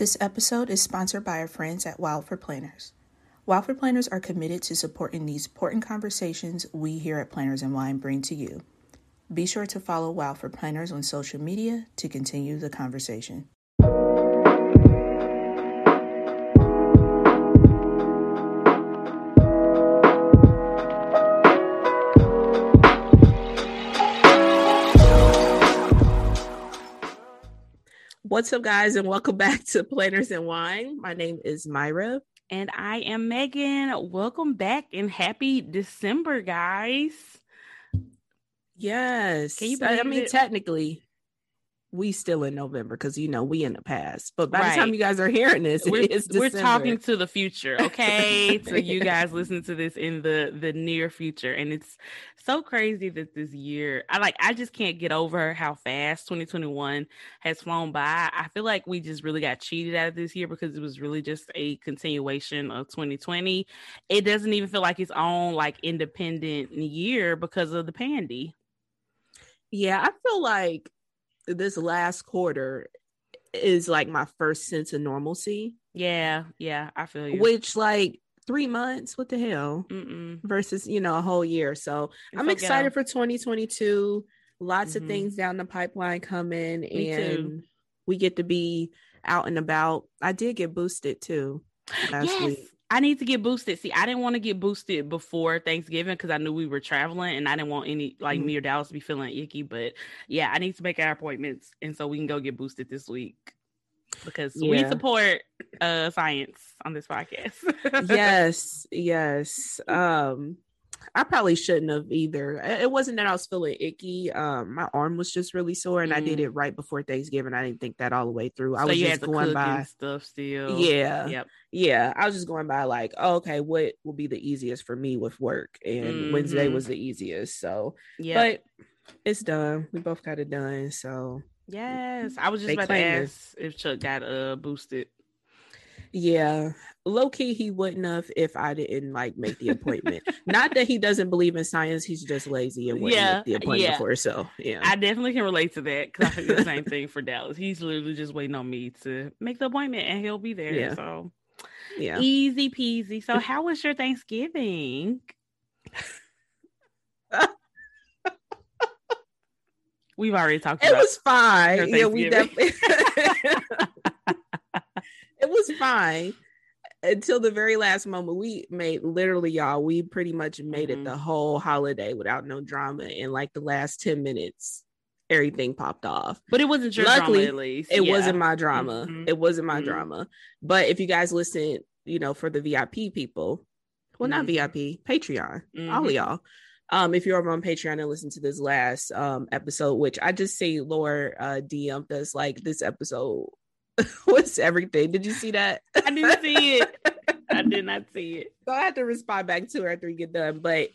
This episode is sponsored by our friends at Wild for Planners. Wild for Planners are committed to supporting these important conversations we here at Planners and Wine bring to you. Be sure to follow Wild for Planners on social media to continue the conversation. What's up, guys, and welcome back to Planners and Wine. My name is Myra. And I am Megan. Welcome back and happy December, guys. Yes. Can you I mean, it? technically, we still in November because you know we in the past. But by right. the time you guys are hearing this, we're, we're talking to the future, okay? so you guys listen to this in the the near future, and it's so crazy that this year, I like, I just can't get over how fast 2021 has flown by. I feel like we just really got cheated out of this year because it was really just a continuation of 2020. It doesn't even feel like its own like independent year because of the pandy. Yeah, I feel like this last quarter is like my first sense of normalcy. Yeah, yeah, I feel you. Which like three months, what the hell? Mm-mm. Versus you know a whole year. So it's I'm okay. excited for 2022. Lots mm-hmm. of things down the pipeline coming, Me and too. we get to be out and about. I did get boosted too last yes. week. I need to get boosted. See, I didn't want to get boosted before Thanksgiving because I knew we were traveling and I didn't want any like mm me or Dallas to be feeling icky. But yeah, I need to make our appointments and so we can go get boosted this week because yeah. we support uh science on this podcast. yes, yes. Um I probably shouldn't have either. It wasn't that I was feeling icky. Um, my arm was just really sore, and mm. I did mm. it right before Thanksgiving. I didn't think that all the way through. I so was just going by stuff still. Yeah, yep. yeah. I was just going by like, oh, okay, what will be the easiest for me with work? And mm-hmm. Wednesday was the easiest. So, yeah, but it's done. We both got it done. So, yes, I was just about to ask if Chuck got uh boosted. Yeah, low key, he wouldn't have if I didn't like make the appointment. Not that he doesn't believe in science; he's just lazy and wouldn't yeah, make the appointment yeah. for himself. Yeah, I definitely can relate to that because I do the same thing for Dallas. He's literally just waiting on me to make the appointment, and he'll be there. Yeah. So, yeah, easy peasy. So, how was your Thanksgiving? We've already talked. About it. It was fine. Yeah, we definitely. it was fine until the very last moment. We made literally, y'all, we pretty much made mm-hmm. it the whole holiday without no drama. In like the last 10 minutes, everything popped off. But it wasn't your Luckily, drama, at least. It yeah. wasn't my drama. Mm-hmm. It wasn't my mm-hmm. drama. But if you guys listen, you know, for the VIP people, well, not. VIP, Patreon, all of mm-hmm. y'all. Um, if you're over on Patreon and listen to this last um episode, which I just see Laura uh DM'd us like this episode was everything. Did you see that? I didn't see it. I did not see it. So I had to respond back to her after we get done. But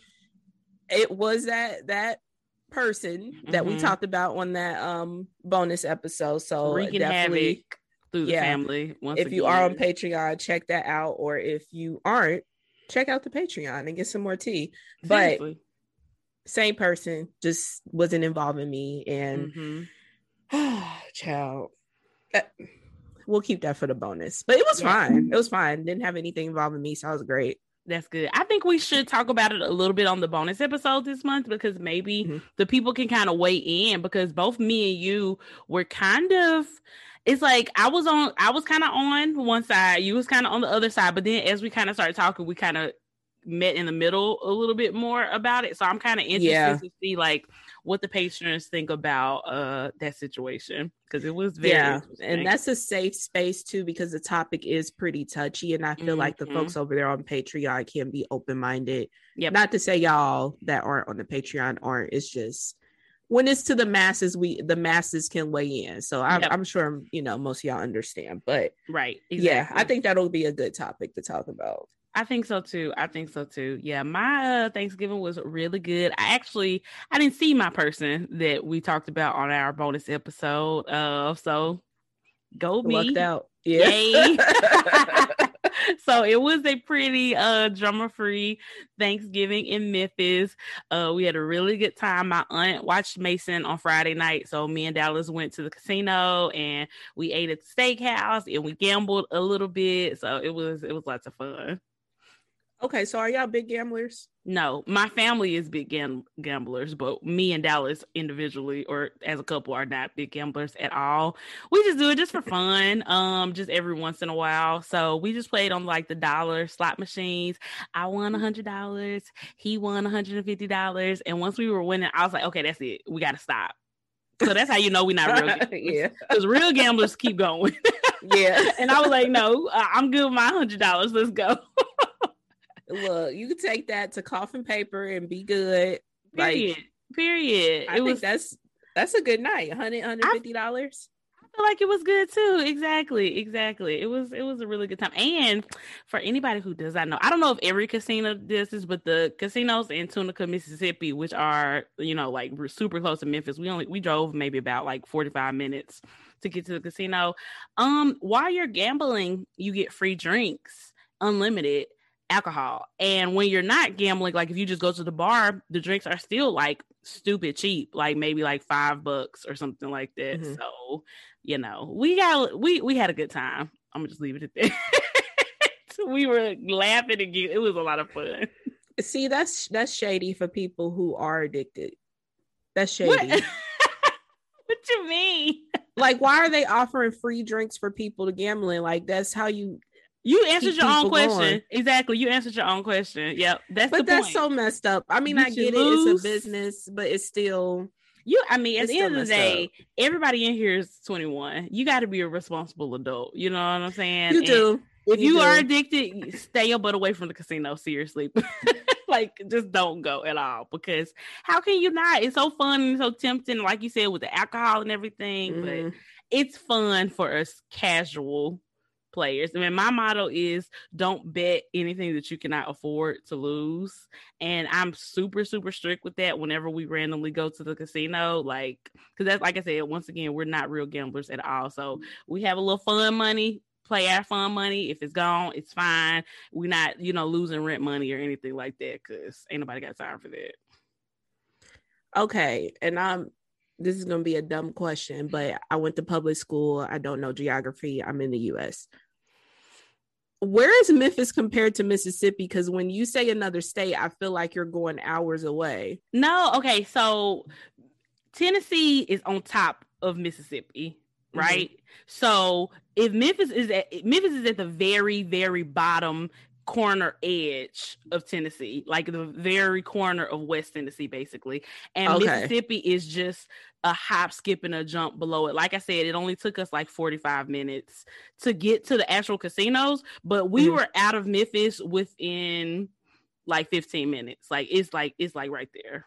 it was that that person mm-hmm. that we mm-hmm. talked about on that um bonus episode. So Wreaking definitely through the yeah, family. if again. you are on Patreon, check that out. Or if you aren't, check out the Patreon and get some more tea. Seriously. But same person just wasn't involving me and mm-hmm. child. Uh, we'll keep that for the bonus. But it was yeah. fine. It was fine. Didn't have anything involving me, so I was great. That's good. I think we should talk about it a little bit on the bonus episode this month because maybe mm-hmm. the people can kind of weigh in because both me and you were kind of it's like I was on I was kind of on one side, you was kind of on the other side, but then as we kind of started talking, we kind of met in the middle a little bit more about it. So I'm kind of interested yeah. to see like what the patrons think about uh that situation because it was very yeah and that's a safe space too because the topic is pretty touchy and i feel mm-hmm. like the folks mm-hmm. over there on patreon can be open-minded yeah not to say y'all that aren't on the patreon aren't it's just when it's to the masses we the masses can weigh in so i'm, yep. I'm sure you know most of y'all understand but right exactly. yeah i think that'll be a good topic to talk about I think so too. I think so too. Yeah, my uh, Thanksgiving was really good. I actually I didn't see my person that we talked about on our bonus episode. Uh, so go me. Lucked out. Yeah. so it was a pretty uh drama free Thanksgiving in Memphis. Uh we had a really good time. My aunt watched Mason on Friday night. So me and Dallas went to the casino and we ate at the steakhouse and we gambled a little bit. So it was it was lots of fun. Okay, so are y'all big gamblers? No, my family is big gam- gamblers, but me and Dallas individually or as a couple are not big gamblers at all. We just do it just for fun, um, just every once in a while. So we just played on like the dollar slot machines. I won a hundred dollars, he won a hundred and fifty dollars, and once we were winning, I was like, okay, that's it, we got to stop. So that's how you know we're not real. Gamblers. yeah, because real gamblers keep going. yeah, and I was like, no, I'm good with my hundred dollars. Let's go. Look, you can take that to coffin paper and be good. Period. Like, Period. I it think was that's that's a good night. 100 150 dollars. I feel like it was good too. Exactly, exactly. It was it was a really good time. And for anybody who does not know, I don't know if every casino does this, but the casinos in Tunica, Mississippi, which are you know like we're super close to Memphis, we only we drove maybe about like forty five minutes to get to the casino. Um, while you're gambling, you get free drinks, unlimited alcohol. And when you're not gambling, like if you just go to the bar, the drinks are still like stupid cheap, like maybe like five bucks or something like that. Mm-hmm. So, you know, we got we we had a good time. I'm gonna just leave it at that. we were laughing again. It was a lot of fun. See, that's that's shady for people who are addicted. That's shady. What, what you mean? Like, why are they offering free drinks for people to gambling? Like, that's how you you answered your own question. Going. Exactly. You answered your own question. Yep. That's but that's point. so messed up. I mean, you I get lose. it. It's a business, but it's still you. I mean, at the end of the day, up. everybody in here is 21. You got to be a responsible adult. You know what I'm saying? You and do. If you, you do. are addicted, stay your butt away from the casino. Seriously. like just don't go at all because how can you not? It's so fun and so tempting, like you said, with the alcohol and everything. Mm-hmm. But it's fun for us casual players. I mean, my motto is don't bet anything that you cannot afford to lose. And I'm super, super strict with that whenever we randomly go to the casino. Like, because that's like I said, once again, we're not real gamblers at all. So we have a little fun money. Play our fun money. If it's gone, it's fine. We're not, you know, losing rent money or anything like that because ain't nobody got time for that. Okay. And I'm this is going to be a dumb question, but I went to public school. I don't know geography. I'm in the US where is Memphis compared to Mississippi? Because when you say another state, I feel like you're going hours away. No, okay. So Tennessee is on top of Mississippi, mm-hmm. right? Mm-hmm. So if Memphis is at Memphis is at the very, very bottom corner edge of Tennessee, like the very corner of West Tennessee, basically. And okay. Mississippi is just a hop, skip, and a jump below it. Like I said, it only took us like 45 minutes to get to the actual casinos, but we mm-hmm. were out of Memphis within like 15 minutes. Like it's like it's like right there.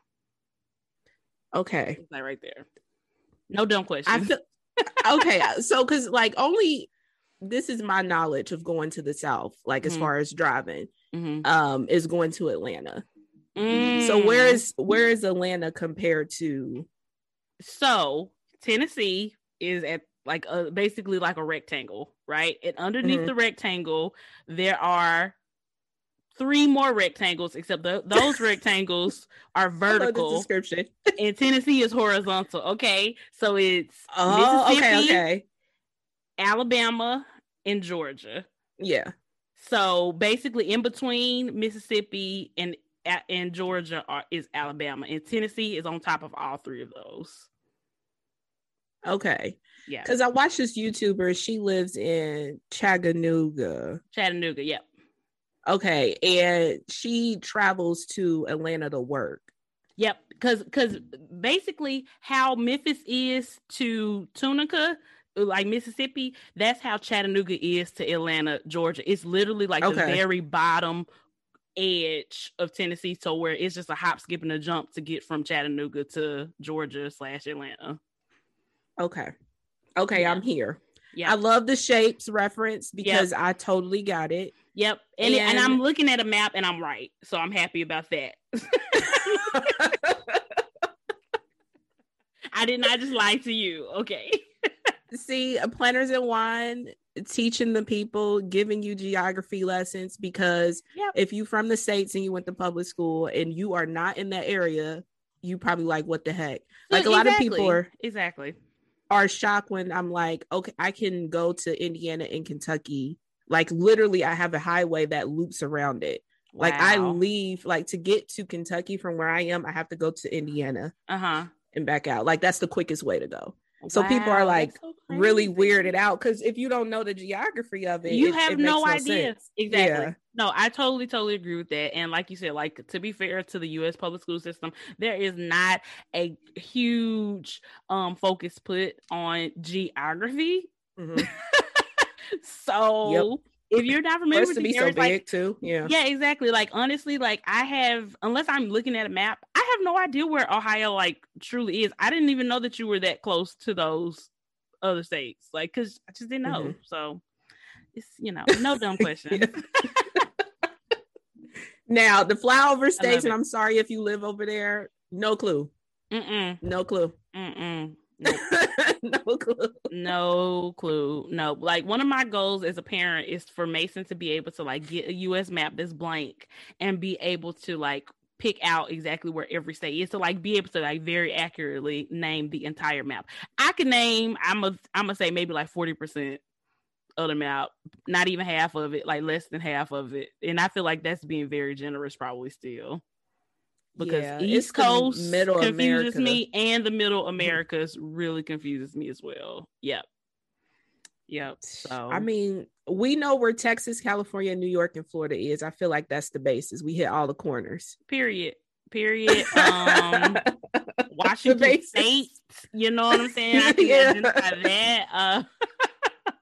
Okay. It's like right there. No dumb question. I feel okay. So cause like only this is my knowledge of going to the south like mm-hmm. as far as driving mm-hmm. um is going to atlanta mm. so where is where is atlanta compared to so tennessee is at like a, basically like a rectangle right and underneath mm-hmm. the rectangle there are three more rectangles except the, those rectangles are vertical description and tennessee is horizontal okay so it's oh okay okay Alabama, and Georgia. Yeah. So basically, in between Mississippi and and Georgia are, is Alabama, and Tennessee is on top of all three of those. Okay. Yeah. Because I watched this YouTuber. She lives in Chattanooga. Chattanooga. Yep. Okay, and she travels to Atlanta to work. Yep, because because basically how Memphis is to Tunica, like Mississippi, that's how Chattanooga is to Atlanta, Georgia. It's literally like okay. the very bottom edge of Tennessee, so where it's just a hop, skip, and a jump to get from Chattanooga to Georgia slash Atlanta. Okay. Okay, yeah. I'm here. Yeah. I love the shapes reference because yep. I totally got it. Yep. And, and, and I'm looking at a map and I'm right. So I'm happy about that. I did not just lie to you. Okay. See, planners and Wine teaching the people, giving you geography lessons because yep. if you from the states and you went to public school and you are not in that area, you probably like what the heck. Like a lot of people are exactly are shocked when I'm like, okay, I can go to Indiana and Kentucky. Like literally, I have a highway that loops around it. Wow. Like I leave, like to get to Kentucky from where I am, I have to go to Indiana. Uh-huh. And back out. Like that's the quickest way to go. So wow, people are like so really weirded out because if you don't know the geography of it, you it, have it no, no idea. Sense. Exactly. Yeah. No, I totally, totally agree with that. And like you said, like to be fair to the U.S. public school system, there is not a huge um focus put on geography. Mm-hmm. so yep if you're not familiar with to be so big like, too, yeah, yeah, exactly. Like honestly, like I have, unless I'm looking at a map, I have no idea where Ohio like truly is. I didn't even know that you were that close to those other states, like because I just didn't know. Mm-hmm. So it's you know no dumb question. now the flyover states, and I'm sorry if you live over there, no clue. Mm-mm. No clue. Mm-mm. no clue. No clue. No. Like one of my goals as a parent is for Mason to be able to like get a US map that's blank and be able to like pick out exactly where every state is to like be able to like very accurately name the entire map. I can name I'm a I'm gonna say maybe like 40% of the map, not even half of it, like less than half of it. And I feel like that's being very generous probably still because yeah, East Coast middle confuses America. me and the middle mm-hmm. Americas really confuses me as well. Yep. Yep. So I mean, we know where Texas, California, New York, and Florida is. I feel like that's the basis. We hit all the corners. Period. Period. Um Washington State. You know what I'm saying? I can yeah. identify that. Uh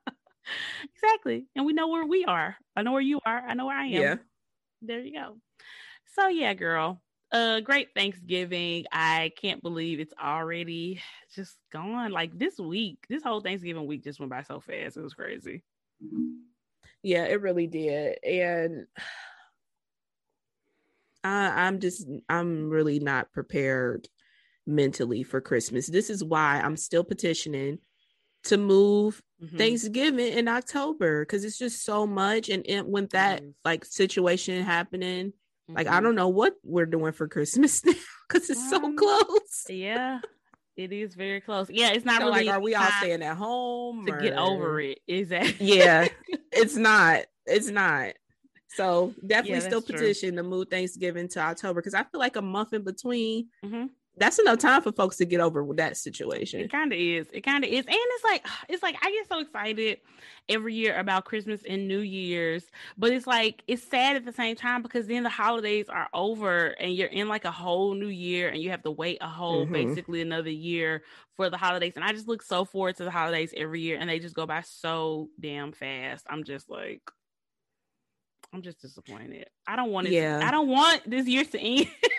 exactly. And we know where we are. I know where you are. I know where I am. Yeah. There you go. So yeah, girl a great Thanksgiving. I can't believe it's already just gone. Like this week, this whole Thanksgiving week just went by so fast. It was crazy. Yeah, it really did. And I, I'm just, I'm really not prepared mentally for Christmas. This is why I'm still petitioning to move mm-hmm. Thanksgiving in October because it's just so much. And it, when that like situation happening, like mm-hmm. I don't know what we're doing for Christmas now because it's um, so close. yeah, it is very close. Yeah, it's not so really. Like, are we all staying at home to or... get over it? Is that? yeah, it's not. It's not. So definitely yeah, still petition true. to move Thanksgiving to October because I feel like a month in between. Mm-hmm that's enough time for folks to get over with that situation. It kind of is. It kind of is. And it's like it's like I get so excited every year about Christmas and New Year's, but it's like it's sad at the same time because then the holidays are over and you're in like a whole new year and you have to wait a whole mm-hmm. basically another year for the holidays. And I just look so forward to the holidays every year and they just go by so damn fast. I'm just like I'm just disappointed. I don't want it. Yeah. To, I don't want this year to end.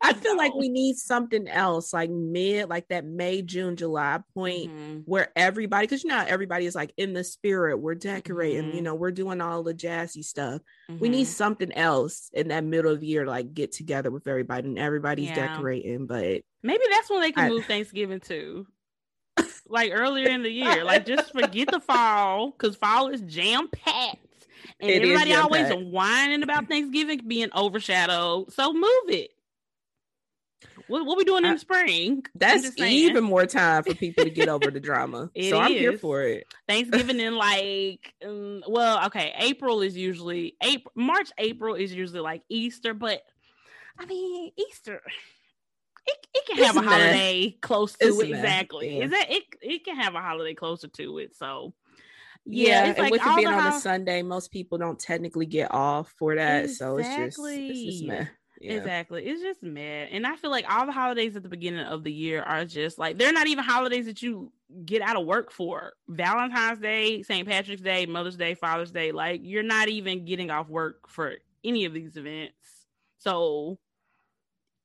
I feel like we need something else, like mid, like that May, June, July point mm-hmm. where everybody, because you know, everybody is like in the spirit, we're decorating, mm-hmm. you know, we're doing all the jazzy stuff. Mm-hmm. We need mm-hmm. something else in that middle of the year, like get together with everybody and everybody's yeah. decorating. But maybe that's when they can I, move Thanksgiving too. like earlier in the year, like just forget the fall because fall is jam packed. And everybody always whining about Thanksgiving being overshadowed. So move it. What, what we doing in the spring? That's even more time for people to get over the drama. so is. I'm here for it. Thanksgiving in like, um, well, okay, April is usually April, March, April is usually like Easter, but I mean Easter. It, it can have a holiday close to it. Exactly. Yeah. Is that it? It can have a holiday closer to it. So yeah, yeah and like with it being on a Sunday, most people don't technically get off for that. Exactly. So it's just it's just meh. Yeah. Exactly. It's just mad. And I feel like all the holidays at the beginning of the year are just like they're not even holidays that you get out of work for. Valentine's Day, St. Patrick's Day, Mother's Day, Father's Day, like you're not even getting off work for any of these events. So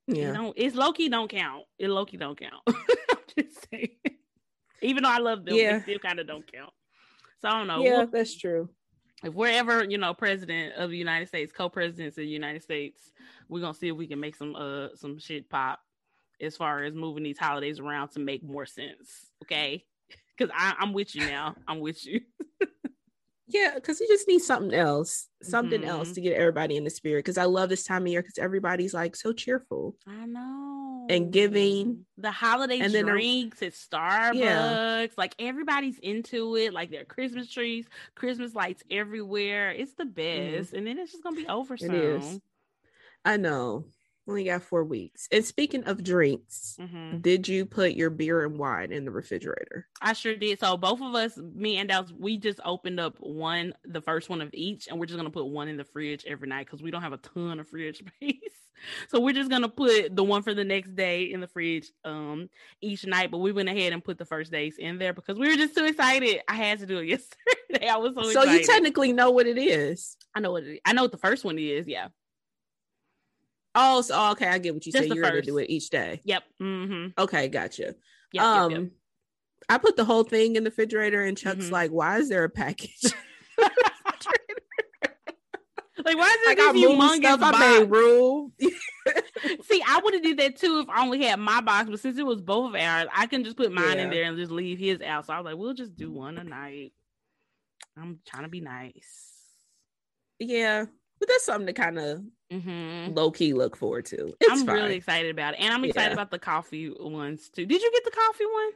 yeah. You know, it's Loki don't count. It Loki don't count. I'm just saying. Even though I love them, yeah. they still kind of don't count. So I don't know. Yeah, that's true if we're ever, you know, president of the United States, co-presidents of the United States, we're gonna see if we can make some uh some shit pop as far as moving these holidays around to make more sense. Okay. Cause I, I'm with you now. I'm with you. Yeah, because we just need something else, something mm-hmm. else to get everybody in the spirit. Because I love this time of year because everybody's like so cheerful. I know. And giving the holiday and drinks then, at Starbucks. Yeah. Like everybody's into it. Like there are Christmas trees, Christmas lights everywhere. It's the mm-hmm. best. Mm-hmm. And then it's just gonna be over soon. I know only got four weeks. And speaking of drinks, mm-hmm. did you put your beer and wine in the refrigerator? I sure did. So both of us, me and Dallas, we just opened up one, the first one of each, and we're just gonna put one in the fridge every night because we don't have a ton of fridge space. so we're just gonna put the one for the next day in the fridge um each night. But we went ahead and put the first days in there because we were just too excited. I had to do it yesterday. I was so, so excited. you technically know what it is. I know what it is. I know what the first one is. Yeah. Oh, so okay, I get what you say. You're going to do it each day. Yep. Mm-hmm. Okay, gotcha. Yep, um, yep, yep. I put the whole thing in the refrigerator, and Chuck's mm-hmm. like, "Why is there a package?" like, why is it like this humongous box? I made room. See, I would have did that too if I only had my box, but since it was both of ours, I can just put mine yeah. in there and just leave his out. So I was like, "We'll just do one a night." I'm trying to be nice. Yeah, but that's something to kind of mm-hmm. low key look forward to. It's I'm fine. really excited about it, and I'm excited yeah. about the coffee ones too. Did you get the coffee one?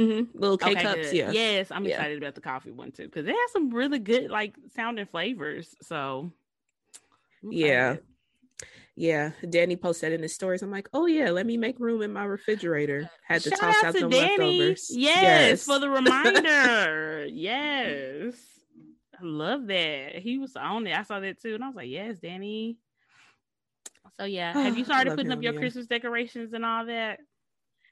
Mm-hmm. Little K okay, cups, good. yeah. Yes, I'm yeah. excited about the coffee one too because it has some really good like sounding flavors. So, yeah, yeah. Danny posted in his stories. I'm like, oh yeah, let me make room in my refrigerator. Had to Shout toss out, out the Danny. leftovers. Yes, yes, for the reminder. yes. I love that. He was on it. I saw that too. And I was like, yes, Danny. So yeah. Have you started putting him, up your yeah. Christmas decorations and all that?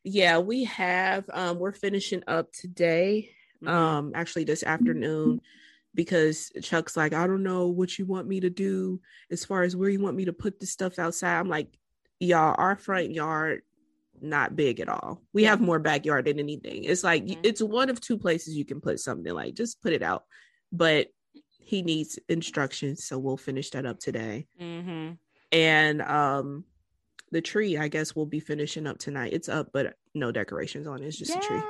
Yeah, we have. Um, we're finishing up today. Mm-hmm. Um, actually this afternoon because Chuck's like, I don't know what you want me to do as far as where you want me to put the stuff outside. I'm like, y'all, our front yard not big at all. We yeah. have more backyard than anything. It's like mm-hmm. it's one of two places you can put something like just put it out. But he needs instructions, so we'll finish that up today. Mm-hmm. And um, the tree, I guess, we'll be finishing up tonight. It's up, but no decorations on it. It's just yes, a tree.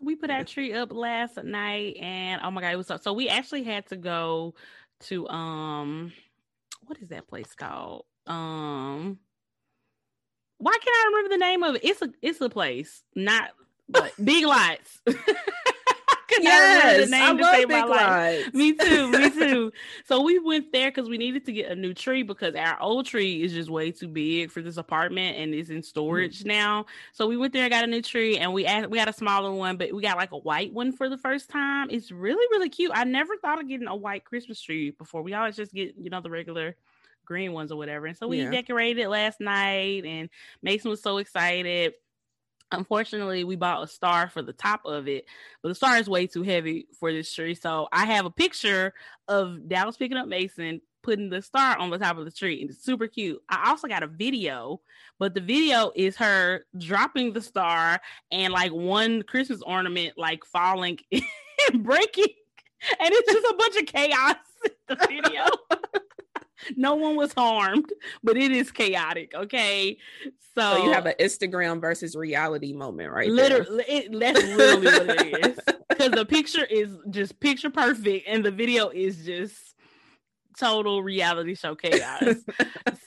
We put our tree up last night, and oh my god, it was up. So we actually had to go to um, what is that place called? Um, why can't I remember the name of it? It's a it's a place, not but Big Lots. could yes, not remember the name I to save my life. Me too, me too. so we went there because we needed to get a new tree because our old tree is just way too big for this apartment and is in storage mm-hmm. now. So we went there and got a new tree and we asked, we got a smaller one, but we got like a white one for the first time. It's really, really cute. I never thought of getting a white Christmas tree before. We always just get, you know, the regular green ones or whatever. And so we yeah. decorated last night and Mason was so excited. Unfortunately, we bought a star for the top of it, but the star is way too heavy for this tree. So I have a picture of Dallas picking up Mason putting the star on the top of the tree, and it's super cute. I also got a video, but the video is her dropping the star and like one Christmas ornament like falling and breaking, and it's just a bunch of chaos in the video. no one was harmed, but it is chaotic. Okay, so, so you have an Instagram versus reality moment, right? Literally, it, that's really what it is. Because the picture is just picture perfect, and the video is just total reality show chaos.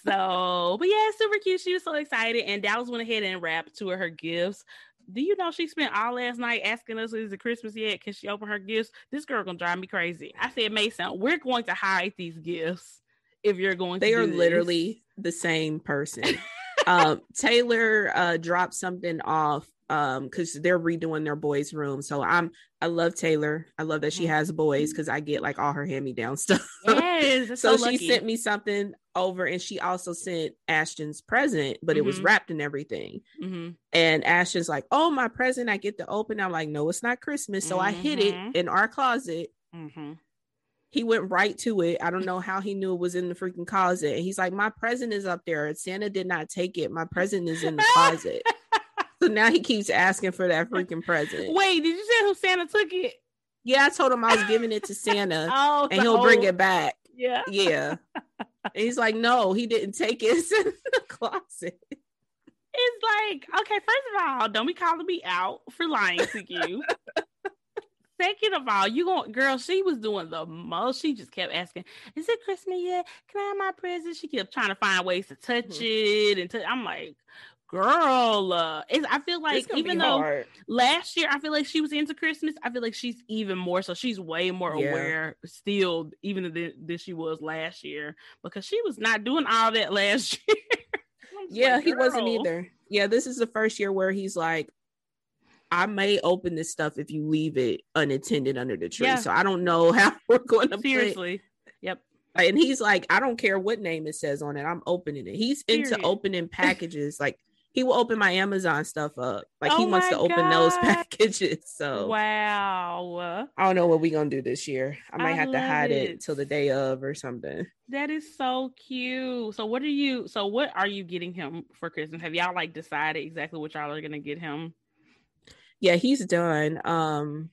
so, but yeah, super cute. She was so excited, and Dallas went ahead and wrapped two of her gifts. Do you know she spent all last night asking us, "Is it Christmas yet?" Can she open her gifts? This girl gonna drive me crazy. I said, Mason, we're going to hide these gifts if you're going they are literally the same person um taylor uh dropped something off um because they're redoing their boys room so i'm i love taylor i love that she mm-hmm. has boys because i get like all her hand-me-down stuff yes, so, so she sent me something over and she also sent ashton's present but mm-hmm. it was mm-hmm. wrapped in everything mm-hmm. and ashton's like oh my present i get to open i'm like no it's not christmas so i hid it mm-hmm. in our closet mm-hmm he went right to it. I don't know how he knew it was in the freaking closet. And he's like, My present is up there. Santa did not take it. My present is in the closet. so now he keeps asking for that freaking present. Wait, did you say who Santa took it? Yeah, I told him I was giving it to Santa oh, and he'll bring it back. Yeah. Yeah. and he's like, No, he didn't take it. It's in the closet. It's like, okay, first of all, don't be calling me out for lying to you. Second of all, you going girl, she was doing the most. She just kept asking, "Is it Christmas yet? Can I have my present?" She kept trying to find ways to touch mm-hmm. it, and i I'm like, girl, uh, I feel like even though hard. last year I feel like she was into Christmas, I feel like she's even more so. She's way more yeah. aware still, even than, than she was last year, because she was not doing all that last year. yeah, like, he wasn't either. Yeah, this is the first year where he's like, I may open this stuff if you leave it unattended under the tree. Yeah. So I don't know how we're going to seriously. Yep. And he's like, I don't care what name it says on it. I'm opening it. He's Period. into opening packages. like he will open my Amazon stuff up. Like oh he wants to open those packages. So wow. I don't know what we're gonna do this year. I might I have to hide it. it till the day of or something. That is so cute. So what are you so what are you getting him for Christmas? Have y'all like decided exactly what y'all are gonna get him? Yeah, he's done. Um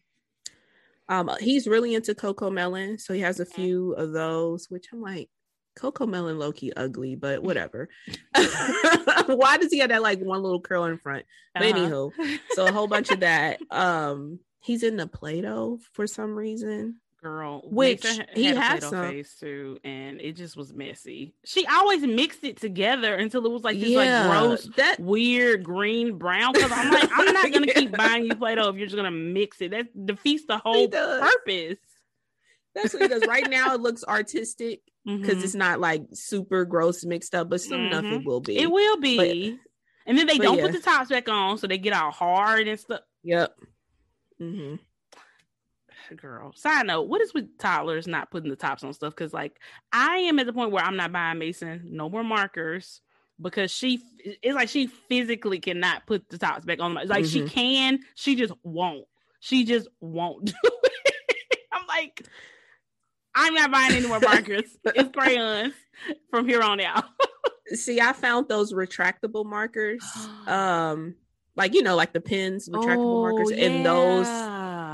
um he's really into CoComelon, so he has a few of those, which I'm like, CoComelon Loki ugly, but whatever. Why does he have that like one little curl in front? But uh-huh. anywho, so a whole bunch of that. Um, he's in the Play-Doh for some reason girl which he had, has some. face too and it just was messy. She always mixed it together until it was like this yeah, like gross that weird green brown because i'm like i'm not gonna yeah. keep buying you play-doh if you're just gonna mix it. That defeats the whole purpose. That's what he does. Right now it looks artistic because mm-hmm. it's not like super gross mixed up but soon mm-hmm. enough it will be. It will be. But, and then they don't yeah. put the tops back on so they get all hard and stuff. Yep mm-hmm girl. Side note, what is with toddlers not putting the tops on stuff? Because like I am at the point where I'm not buying Mason no more markers because she it's like she physically cannot put the tops back on. Like mm-hmm. she can, she just won't. She just won't do it. I'm like, I'm not buying any more markers. it's crayons from here on out. See, I found those retractable markers. Um, like you know, like the pens, retractable oh, markers, yeah. and those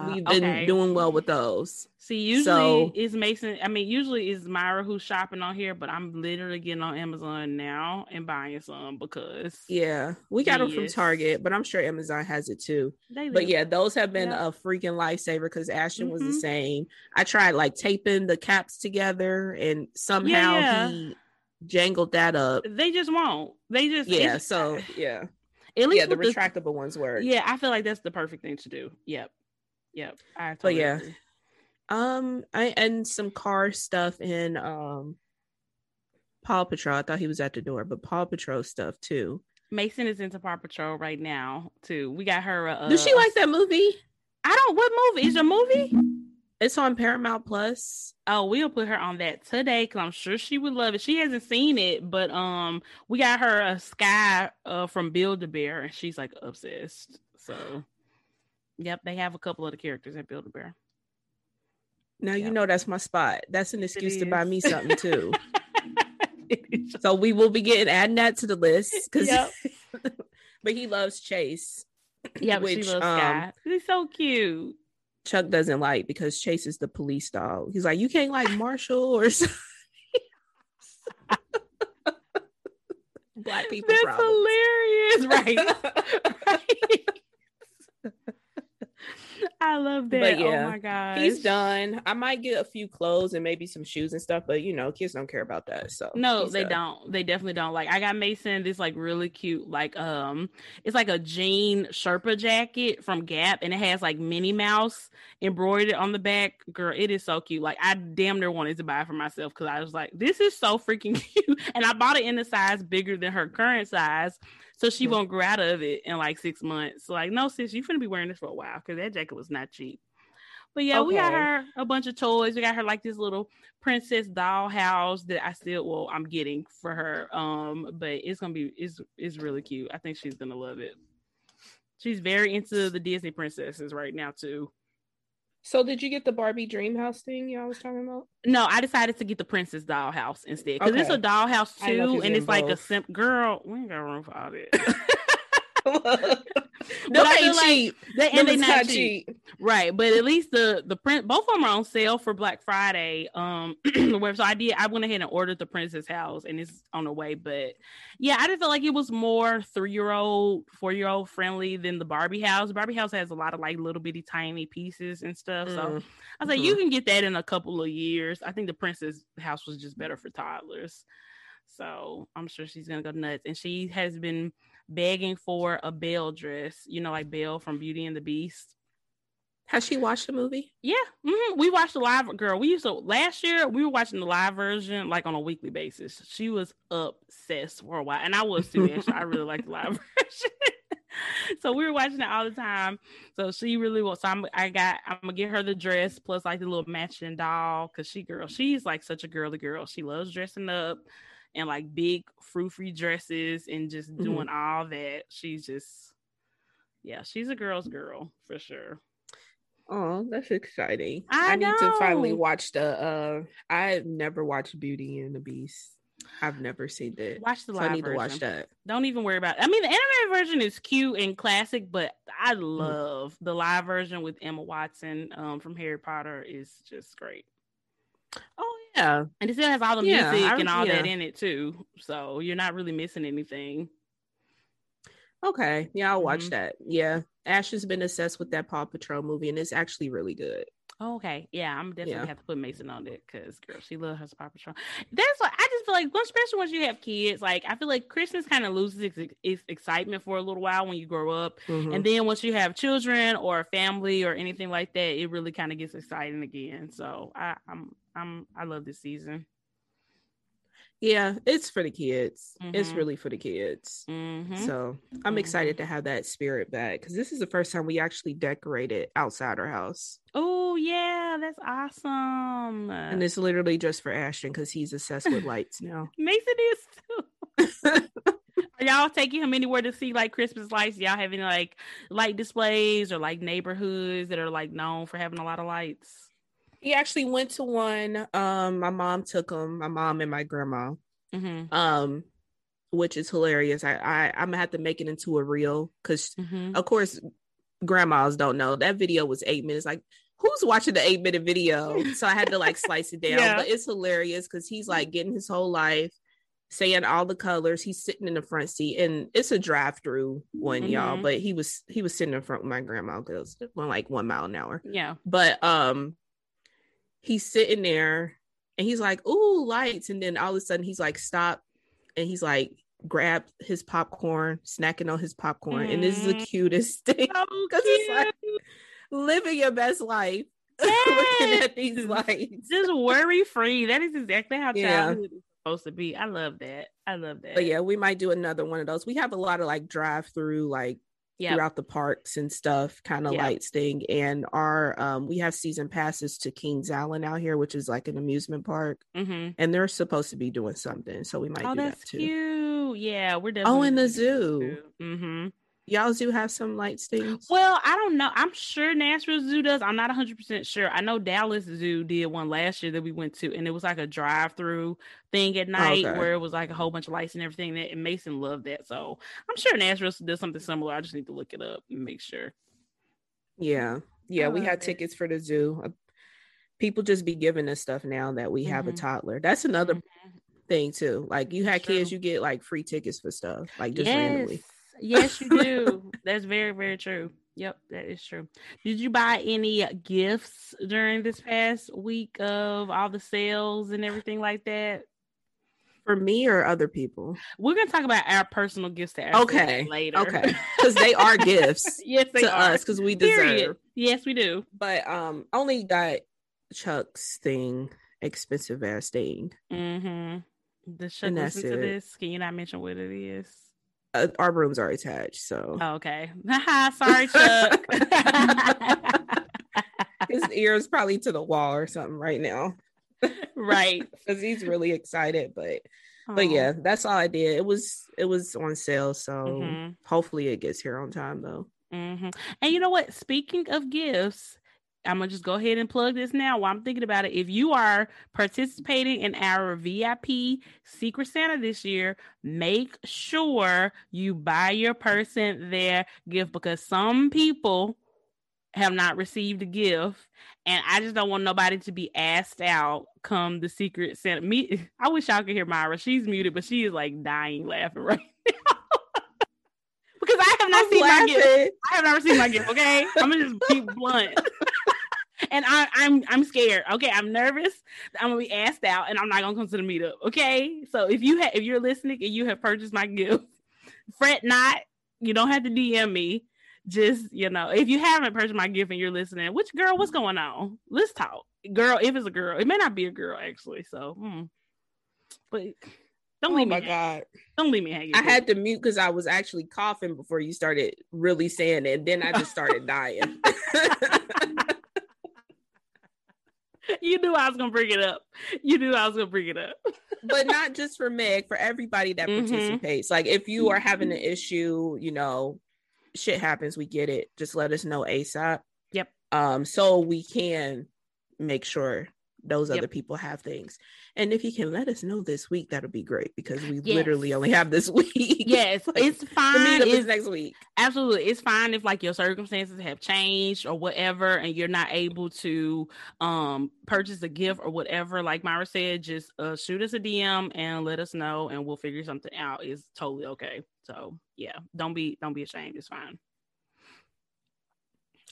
we've been okay. doing well with those. See, usually so, it's Mason. I mean, usually it's Myra who's shopping on here, but I'm literally getting on Amazon now and buying some because yeah, we got them from Target, but I'm sure Amazon has it too. But yeah, those have been yeah. a freaking lifesaver because Ashton mm-hmm. was the mm-hmm. same. I tried like taping the caps together, and somehow yeah. he jangled that up. They just won't. They just yeah. So yeah. At least yeah, the retractable the, ones work. Yeah, I feel like that's the perfect thing to do. Yep. Yep. I totally but yeah. Agree. Um, I and some car stuff in um Paw Patrol. I thought he was at the door, but Paw Patrol stuff too. Mason is into Paw Patrol right now too. We got her. Uh, Does she like that movie? I don't. What movie is a movie? It's on Paramount Plus. Oh, we'll put her on that today because I'm sure she would love it. She hasn't seen it, but um, we got her a Skye uh from Build a Bear, and she's like obsessed. So Yep, they have a couple of the characters in Build a Bear. Now yep. you know that's my spot. That's an excuse to buy me something too. so we will be getting adding that to the list because. Yep. but he loves Chase. Yeah, which she um, He's so cute. Chuck doesn't like because Chase is the police dog. He's like, you can't like Marshall or something. Black people. That's hilarious, right? right. I love that. But oh yeah, oh my god, he's done. I might get a few clothes and maybe some shoes and stuff, but you know, kids don't care about that. So no, they done. don't. They definitely don't. Like I got Mason this like really cute, like um, it's like a jean Sherpa jacket from Gap, and it has like Minnie Mouse embroidered on the back. Girl, it is so cute. Like I damn near wanted to buy it for myself because I was like, this is so freaking cute, and I bought it in the size bigger than her current size so she won't grow out of it in like six months. Like, no, sis, you're gonna be wearing this for a while because that jacket was not cheap. But yeah, okay. we got her a bunch of toys. We got her like this little princess doll house that I still well, I'm getting for her. Um, but it's gonna be it's it's really cute. I think she's gonna love it. She's very into the Disney princesses right now too. So did you get the Barbie Dream House thing y'all was talking about? No, I decided to get the Princess Dollhouse instead because okay. it's a dollhouse too, and it's both. like a simp girl. We ain't got room for all that. I feel cheap. Like they, and they not cheap. cheap. Right. But at least the the print both of them are on sale for Black Friday. Um where so I did I went ahead and ordered the Princess House and it's on the way. But yeah, I just felt like it was more three year old, four year old friendly than the Barbie house. Barbie house has a lot of like little bitty tiny pieces and stuff. Mm. So I was like, mm-hmm. you can get that in a couple of years. I think the Princess house was just better for toddlers. So I'm sure she's gonna go nuts. And she has been begging for a Belle dress, you know, like Belle from Beauty and the Beast. Has she watched the movie? Yeah, mm-hmm. we watched the live. Girl, we used to last year. We were watching the live version like on a weekly basis. She was obsessed for a while, and I was too. I really like the live version. so we were watching it all the time. So she really was. So I'm, I got. I'm gonna get her the dress plus like the little matching doll because she girl. She's like such a girly girl. She loves dressing up and like big frou-frou dresses and just mm-hmm. doing all that. She's just yeah, she's a girl's girl for sure. Oh, that's exciting. I, I need to finally watch the uh I've never watched Beauty and the Beast. I've never seen that. Watch the live so I need version. to watch that. Don't even worry about it. I mean the animated version is cute and classic, but I mm. love mm. the live version with Emma Watson um from Harry Potter is just great. Oh yeah, and it still has all the yeah, music I, and all yeah. that in it too. So you're not really missing anything. Okay, yeah, I'll watch mm-hmm. that. Yeah, Ash has been obsessed with that Paw Patrol movie, and it's actually really good. Oh, okay, yeah, I'm definitely yeah. have to put Mason on it because girl, she loves her Paw Patrol. That's what I just feel like, especially once you have kids. Like I feel like Christmas kind of loses its, its, excitement for a little while when you grow up, mm-hmm. and then once you have children or a family or anything like that, it really kind of gets exciting again. So I, I'm I'm I love this season. Yeah, it's for the kids. Mm-hmm. It's really for the kids. Mm-hmm. So I'm mm-hmm. excited to have that spirit back because this is the first time we actually decorated outside our house. Oh yeah, that's awesome. And it's literally just for Ashton because he's obsessed with lights now. Mason is too. Are y'all taking him anywhere to see like Christmas lights? Y'all have any like light displays or like neighborhoods that are like known for having a lot of lights? He actually went to one. Um, my mom took him. My mom and my grandma. Mm-hmm. Um, which is hilarious. I, I I'm gonna have to make it into a reel because, mm-hmm. of course, grandmas don't know that video was eight minutes. Like, who's watching the eight minute video? So I had to like slice it down. Yeah. But it's hilarious because he's like getting his whole life, saying all the colors. He's sitting in the front seat, and it's a drive through one, mm-hmm. y'all. But he was he was sitting in front with my grandma because it went like one mile an hour. Yeah. But um, he's sitting there and he's like, "Ooh, lights!" And then all of a sudden, he's like, "Stop!" And he's like, grab his popcorn, snacking on his popcorn, mm. and this is the mm. cutest thing because so it's like living your best life. Yes. looking at these lights, just worry free. That is exactly how childhood yeah. is supposed to be. I love that. I love that. But yeah, we might do another one of those. We have a lot of like drive through, like yep. throughout the parks and stuff, kind of yep. lights thing. And our um, we have season passes to Kings Island out here, which is like an amusement park, mm-hmm. and they're supposed to be doing something, so we might oh, do that too. Cute. Yeah, we're definitely. Oh, in the zoo. Mm-hmm y'all do have some light things? Well, I don't know. I'm sure Nashville Zoo does. I'm not 100% sure. I know Dallas Zoo did one last year that we went to, and it was like a drive through thing at night okay. where it was like a whole bunch of lights and everything. That, and Mason loved that. So I'm sure Nashville does something similar. I just need to look it up and make sure. Yeah. Yeah. we had tickets for the zoo. Uh, people just be giving us stuff now that we have mm-hmm. a toddler. That's another mm-hmm. thing, too. Like you had kids, you get like free tickets for stuff, like just yes. randomly. Yes, you do. That's very, very true. Yep, that is true. Did you buy any gifts during this past week of all the sales and everything like that? For me or other people? We're gonna talk about our personal gifts to okay later. Okay, because they are gifts. yes, they to are. us because we deserve. Period. Yes, we do. But um, only got Chuck's thing, expensive ass thing. Mm-hmm. The Chuck listen to this. Can you not mention what it is? Uh, our rooms are attached. So oh, okay, sorry, Chuck. His ears probably to the wall or something right now. right, because he's really excited. But Aww. but yeah, that's all I did. It was it was on sale, so mm-hmm. hopefully it gets here on time though. Mm-hmm. And you know what? Speaking of gifts, I'm gonna just go ahead and plug this now while I'm thinking about it. If you are participating in our VIP Secret Santa this year, make sure you buy your person their gift because some people have not received a gift, and I just don't want nobody to be asked out come the Secret Santa. Me, I wish y'all could hear Myra. She's muted, but she is like dying laughing right now because I have not I'm seen laughing. my gift. I have not received my gift. Okay, I'm gonna just be blunt and I, I'm I'm scared. Okay, I'm nervous. I'm gonna be asked out, and I'm not gonna come to the meetup. Okay, so if you have if you're listening and you have purchased my gift, fret not. You don't have to DM me. Just you know, if you haven't purchased my gift and you're listening, which girl, what's going on? Let's talk, girl. If it's a girl, it may not be a girl actually. So, hmm. but don't leave me. oh my me god! Don't leave me hanging. I had to mute because I was actually coughing before you started really saying it. And then I just started dying. you knew I was gonna bring it up. You knew I was gonna bring it up. but not just for Meg, for everybody that mm-hmm. participates. Like if you are having an issue, you know, shit happens, we get it. Just let us know ASAP. Yep. Um, so we can make sure those yep. other people have things. And if you can let us know this week, that'll be great because we yes. literally only have this week. Yes, like, it's fine. The it's, next week. Absolutely. It's fine if like your circumstances have changed or whatever and you're not able to um purchase a gift or whatever. Like Myra said, just uh, shoot us a DM and let us know and we'll figure something out. It's totally okay. So yeah, don't be don't be ashamed. It's fine.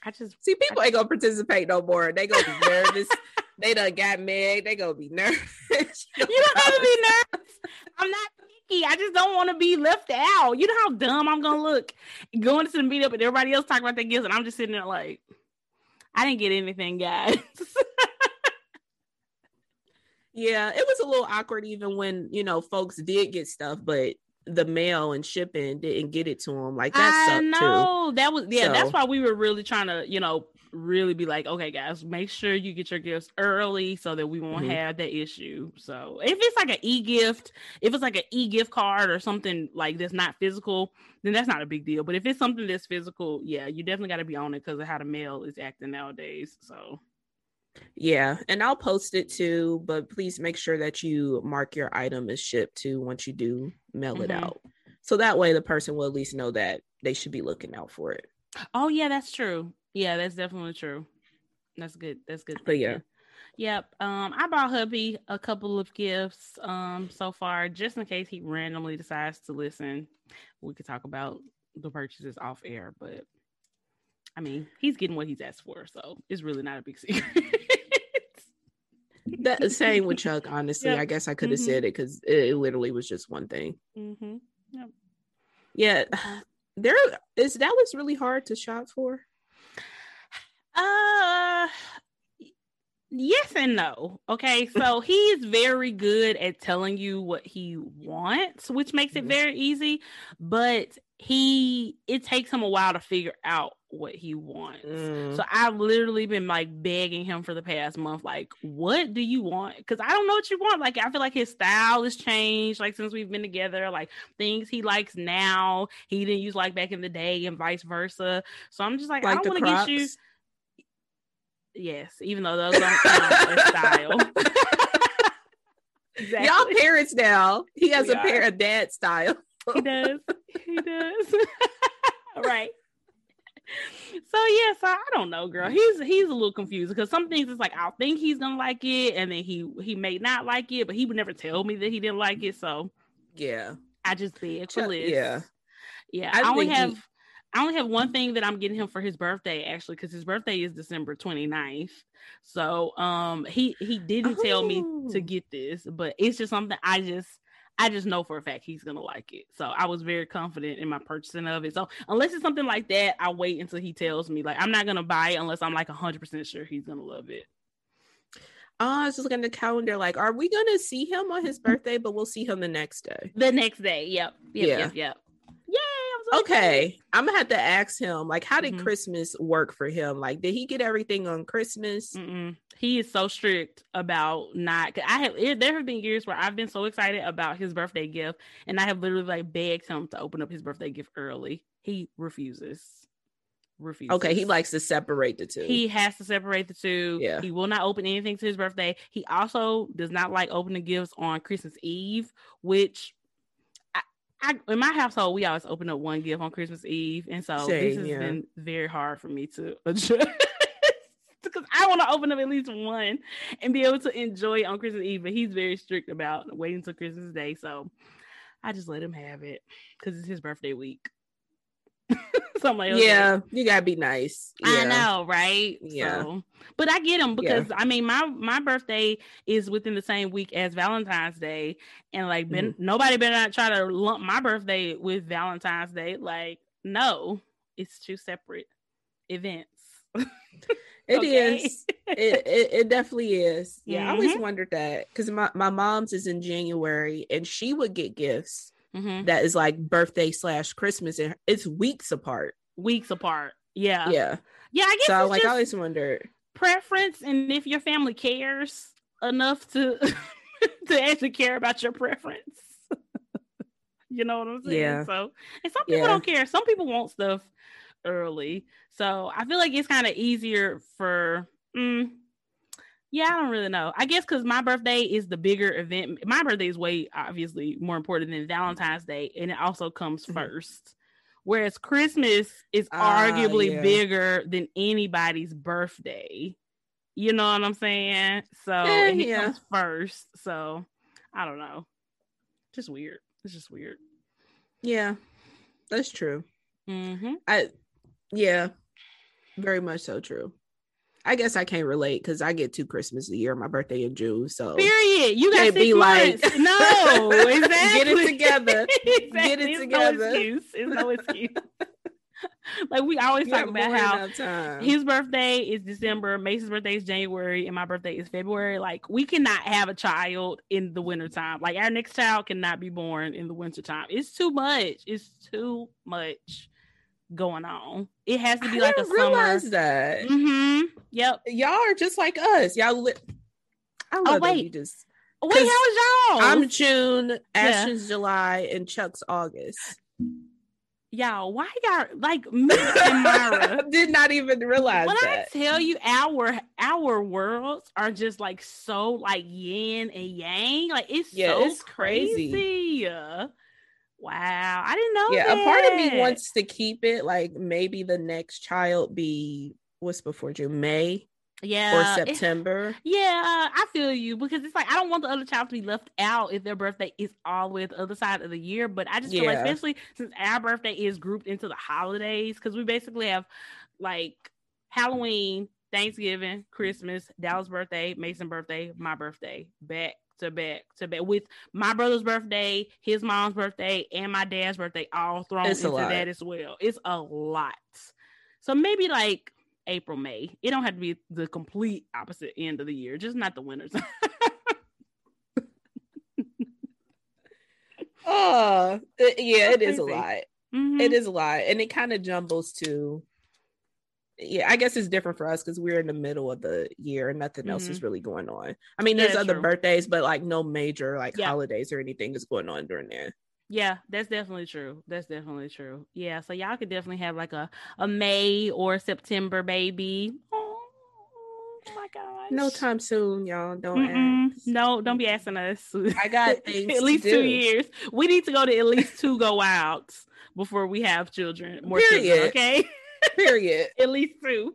I just see people ain't gonna participate no more. They gonna be nervous. they done got mad. They gonna be nervous. you don't have to be nervous. I'm not picky. I just don't want to be left out. You know how dumb I'm gonna look going to the meetup and everybody else talking about their gifts, and I'm just sitting there like, I didn't get anything, guys. yeah, it was a little awkward even when you know folks did get stuff, but the mail and shipping didn't get it to them. Like that I know too. that was yeah. So, that's why we were really trying to you know really be like, okay, guys, make sure you get your gifts early so that we won't mm-hmm. have that issue. So if it's like an e gift, if it's like an e gift card or something like that's not physical, then that's not a big deal. But if it's something that's physical, yeah, you definitely got to be on it because of how the mail is acting nowadays. So. Yeah, and I'll post it too, but please make sure that you mark your item as shipped too once you do mail mm-hmm. it out. So that way the person will at least know that they should be looking out for it. Oh yeah, that's true. Yeah, that's definitely true. That's good. That's good. But yeah. Yep. Um, I bought hubby a couple of gifts um so far, just in case he randomly decides to listen. We could talk about the purchases off air, but I mean, he's getting what he's asked for, so it's really not a big secret. that same with Chuck, honestly. Yep. I guess I could have mm-hmm. said it because it, it, literally was just one thing. Mm-hmm. Yep. Yeah, there is that was really hard to shop for. Uh yes and no. Okay, so he's very good at telling you what he wants, which makes it mm-hmm. very easy, but he it takes him a while to figure out what he wants. Mm. So I've literally been like begging him for the past month, like, what do you want? Because I don't know what you want. Like, I feel like his style has changed, like since we've been together, like things he likes now, he didn't use like back in the day, and vice versa. So I'm just like, like I don't want to get you Yes, even though those don't count as style. exactly. Y'all parents now. He has we a are. pair of dad style. he does. He does. right. So yeah, so I don't know, girl. He's he's a little confused because some things it's like I'll think he's gonna like it, and then he he may not like it, but he would never tell me that he didn't like it. So yeah, I just for Liz. Yeah, yeah. I, I only have he, I only have one thing that I'm getting him for his birthday actually because his birthday is December 29th. So um he he didn't oh. tell me to oh. get this, but it's just something I just I just know for a fact he's gonna like it. So I was very confident in my purchasing of it. So unless it's something like that, I wait until he tells me. Like I'm not gonna buy it unless I'm like hundred percent sure he's gonna love it. Oh, I was just looking at the calendar. Like, are we gonna see him on his birthday? But we'll see him the next day. The next day. Yep. Yep. Yeah. Yep. Yep. Okay, I'm gonna have to ask him. Like, how did mm-hmm. Christmas work for him? Like, did he get everything on Christmas? Mm-mm. He is so strict about not. I have. It, there have been years where I've been so excited about his birthday gift, and I have literally like begged him to open up his birthday gift early. He refuses. refuses. Okay, he likes to separate the two. He has to separate the two. Yeah. He will not open anything to his birthday. He also does not like opening gifts on Christmas Eve, which I, in my household we always open up one gift on Christmas Eve, and so Same, this has yeah. been very hard for me to adjust. Because I want to open up at least one and be able to enjoy it on Christmas Eve, but he's very strict about waiting until Christmas Day. So I just let him have it because it's his birthday week. so I'm like, yeah, you gotta be nice. I know, right? Yeah. So, but I get them because I mean, my my birthday is within the same week as Valentine's Day, and like, Mm-hmm. nobody better not try to lump my birthday with Valentine's Day. Like, no, it's two separate events. It Okay. is. It, it it definitely is. Yeah, I always Mhm. wondered that because my my mom's is in January, and she would get gifts Mhm. that is like birthday slash Christmas, and it's weeks apart. Weeks apart. Yeah. Yeah. Yeah. I guess So like I always wondered. preference, and if your family cares enough to to actually care about your preference. you know what I'm saying? Yeah. So, and some people Yeah. don't care. Some people want stuff early. So I feel like it's kind of easier for. Mm, yeah, I don't really know. I guess because my birthday is the bigger event. My birthday is way obviously more important than Valentine's Day, and it also comes Mhm. first. Whereas Christmas is Ah, arguably yeah. bigger than anybody's birthday. You know what I'm saying? So and it yeah. comes first. So I don't know. Just weird. It's just weird. Yeah, that's true. Mm-hmm. I yeah, very much so true. I guess I can't relate because I get two Christmas a year. My birthday in June, so Period. You Can't be like- no, exactly. Get it together. exactly. Get it It's together. No excuse. It's no excuse. like we always You talk about how his birthday is December, Mason's birthday is January, and my birthday is February. Like we cannot have a child in the wintertime. Like our next child cannot be born in the wintertime. It's too much. It's too much going on. It has to be I like a didn't summer. realize that. Mm-hmm. Yep. Y'all are just like us. Y'all li- I love that Oh, wait. we just Wait, how was y'all? I'm June, Ashton's July, and Chuck's August. y'all, why y'all like me and Myra? Did not even realize when that. I tell you our our worlds are just like so like yin and yang, like it's Yeah, so it's crazy. crazy. Wow, I didn't know. yeah, a part of me wants to keep it like maybe the next child be what's before June, May yeah or it- September. yeah, I feel you because it's like I don't want the other child to be left out if their birthday is all the way at the other side of the year. But I just feel like, especially since our birthday is grouped into the holidays, because we basically have like Halloween, Thanksgiving, Christmas, Dallas' birthday, Mason birthday, my birthday, back to back to back with my brother's birthday, his mom's birthday, and my dad's birthday all thrown It's into that as well. It's a lot. So maybe like April, May. It don't have to be the complete opposite end of the year, just not the winter time. Oh, it- yeah, it is a lot. Mhm. It is a lot, and it kind of jumbles too. Yeah, I guess it's different for us because we're in the middle of the year and nothing else is really going on. I mean, Mm-hmm. Yeah, there's other true. birthdays, but like no major like Yeah. holidays or anything is going on during there. Yeah, that's definitely true. That's definitely true. Yeah, so y'all could definitely have like a a May or September baby. Oh my gosh. No time soon, y'all. Don't. No, don't be asking us. I got things at least two years. We need to go to at least two go outs before we have children. More children, okay? Period. at least two.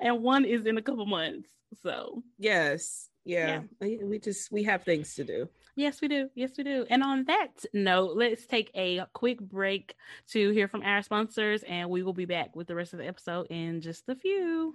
and one is in a couple months. So Yes. Yeah. We we just we have things to do. Yes, we do. Yes, we do. And on that note, let's take a quick break to hear from our sponsors, and we will be back with the rest of the episode in just a few.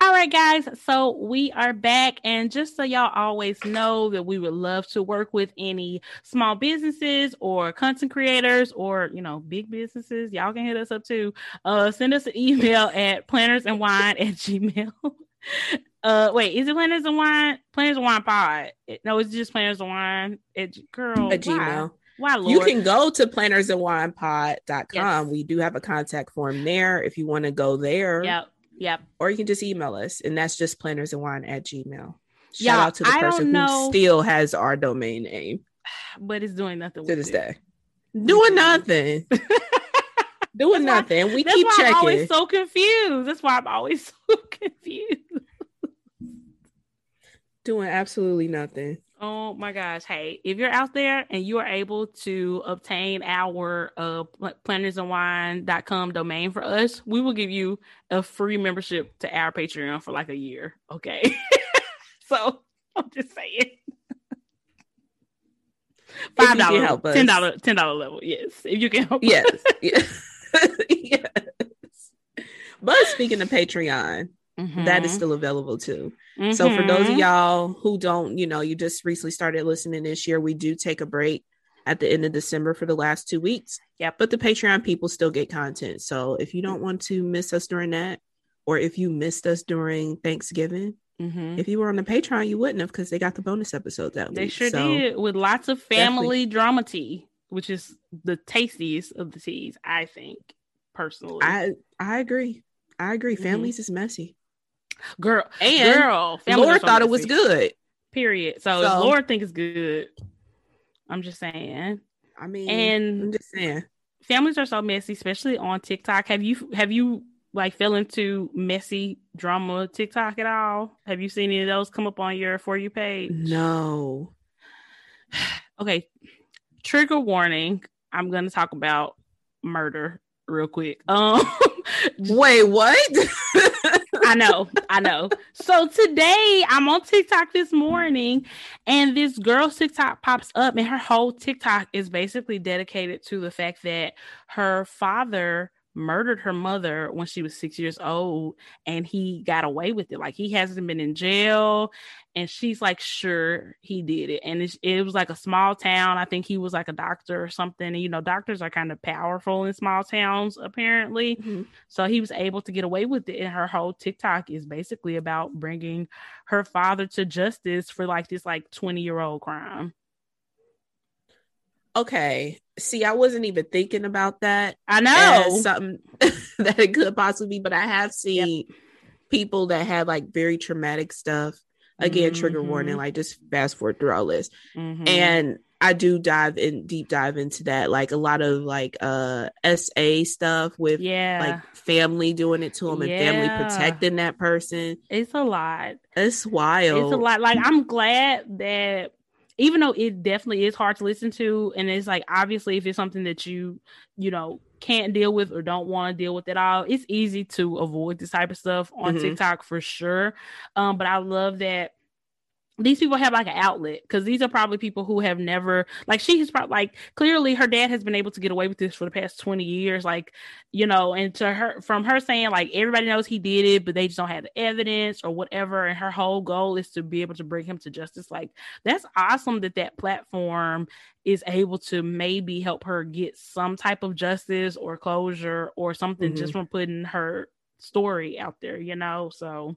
All right, guys. So we are back. And just so y'all always know that we would love to work with any small businesses or content creators or, you know, big businesses. Y'all can hit us up too. Uh, send us an email at planners and wine at gmail. Uh, wait, is it planners and wine? Planners and wine pod? No, it's just planners and wine at girl at Gmail. Why, Lord? You can go to plannersandwinepod.com. Yes. We do have a contact form there if you want to go there. Yep. Yep. Or you can just email us, and that's just planners and wine at gmail. Shout yeah, out to the I person who still has our domain name. But it's doing nothing to this it. day. Doing nothing. doing that's nothing. Why, we keep checking. I'm always so confused. That's why I'm always so confused. Doing absolutely nothing. Oh my gosh. Hey, if you're out there and you are able to obtain our uh plannersandwine.com domain for us, we will give you a free membership to our Patreon for like a year. Okay. so I'm just saying. Five dollars, ten dollar, ten dollar level. Yes, if you can help. Yes, yes, yes. But speaking of Patreon, Mm-hmm. That is mm-hmm. still available too. Mm-hmm. So for those of mm-hmm. y'all who don't, you know, you just recently started listening this year, we do take a break at the end of December for the last two weeks. Yeah, but the Patreon people still get content. So if you don't want to miss us during that, or if you missed us during Thanksgiving, mm-hmm. if you were on the Patreon, you wouldn't have because they got the bonus episodes that they week. sure so, did with lots of family definitely. drama tea, which is the tastiest of the teas, I think personally. I I agree. I agree. Mm-hmm. Families is messy. Girl, and girl, Lord thought it was good. Period. So, so Lord think it's good. I'm just saying. I mean, and I'm just saying, families are so messy, especially on TikTok. Have you have you like fell into messy drama TikTok at all? Have you seen any of those come up on your for you page? No. okay. Trigger warning. I'm gonna talk about murder real quick. Um wait, what? I know, I know. So today I'm on TikTok this morning, and this girl's TikTok pops up, and her whole TikTok is basically dedicated to the fact that her father murdered her mother when she was six years old and he got away with it. Like he hasn't been in jail. And she's like, sure, he did it. And it, it was like a small town. I think he was like a doctor or something. And, you know, doctors are kind of powerful in small towns, apparently. Mm-hmm. So he was able to get away with it. And her whole TikTok is basically about bringing her father to justice for like this like 20 year old crime okay see i wasn't even thinking about that i know something that it could possibly be but i have seen yep. people that have like very traumatic stuff again mm-hmm. trigger warning like just fast forward through all this. mm-hmm. and i do dive in deep dive into that like a lot of like uh sa stuff with yeah like family doing it to them yeah. and family protecting that person it's a lot it's wild it's a lot like i'm glad that even though it definitely is hard to listen to and it's like obviously if it's something that you you know can't deal with or don't want to deal with at all it's easy to avoid this type of stuff on mm-hmm. tiktok for sure um but i love that these people have like an outlet because these are probably people who have never like she's probably like clearly her dad has been able to get away with this for the past 20 years like you know and to her from her saying like everybody knows he did it but they just don't have the evidence or whatever and her whole goal is to be able to bring him to justice like that's awesome that that platform is able to maybe help her get some type of justice or closure or something mm-hmm. just from putting her story out there you know so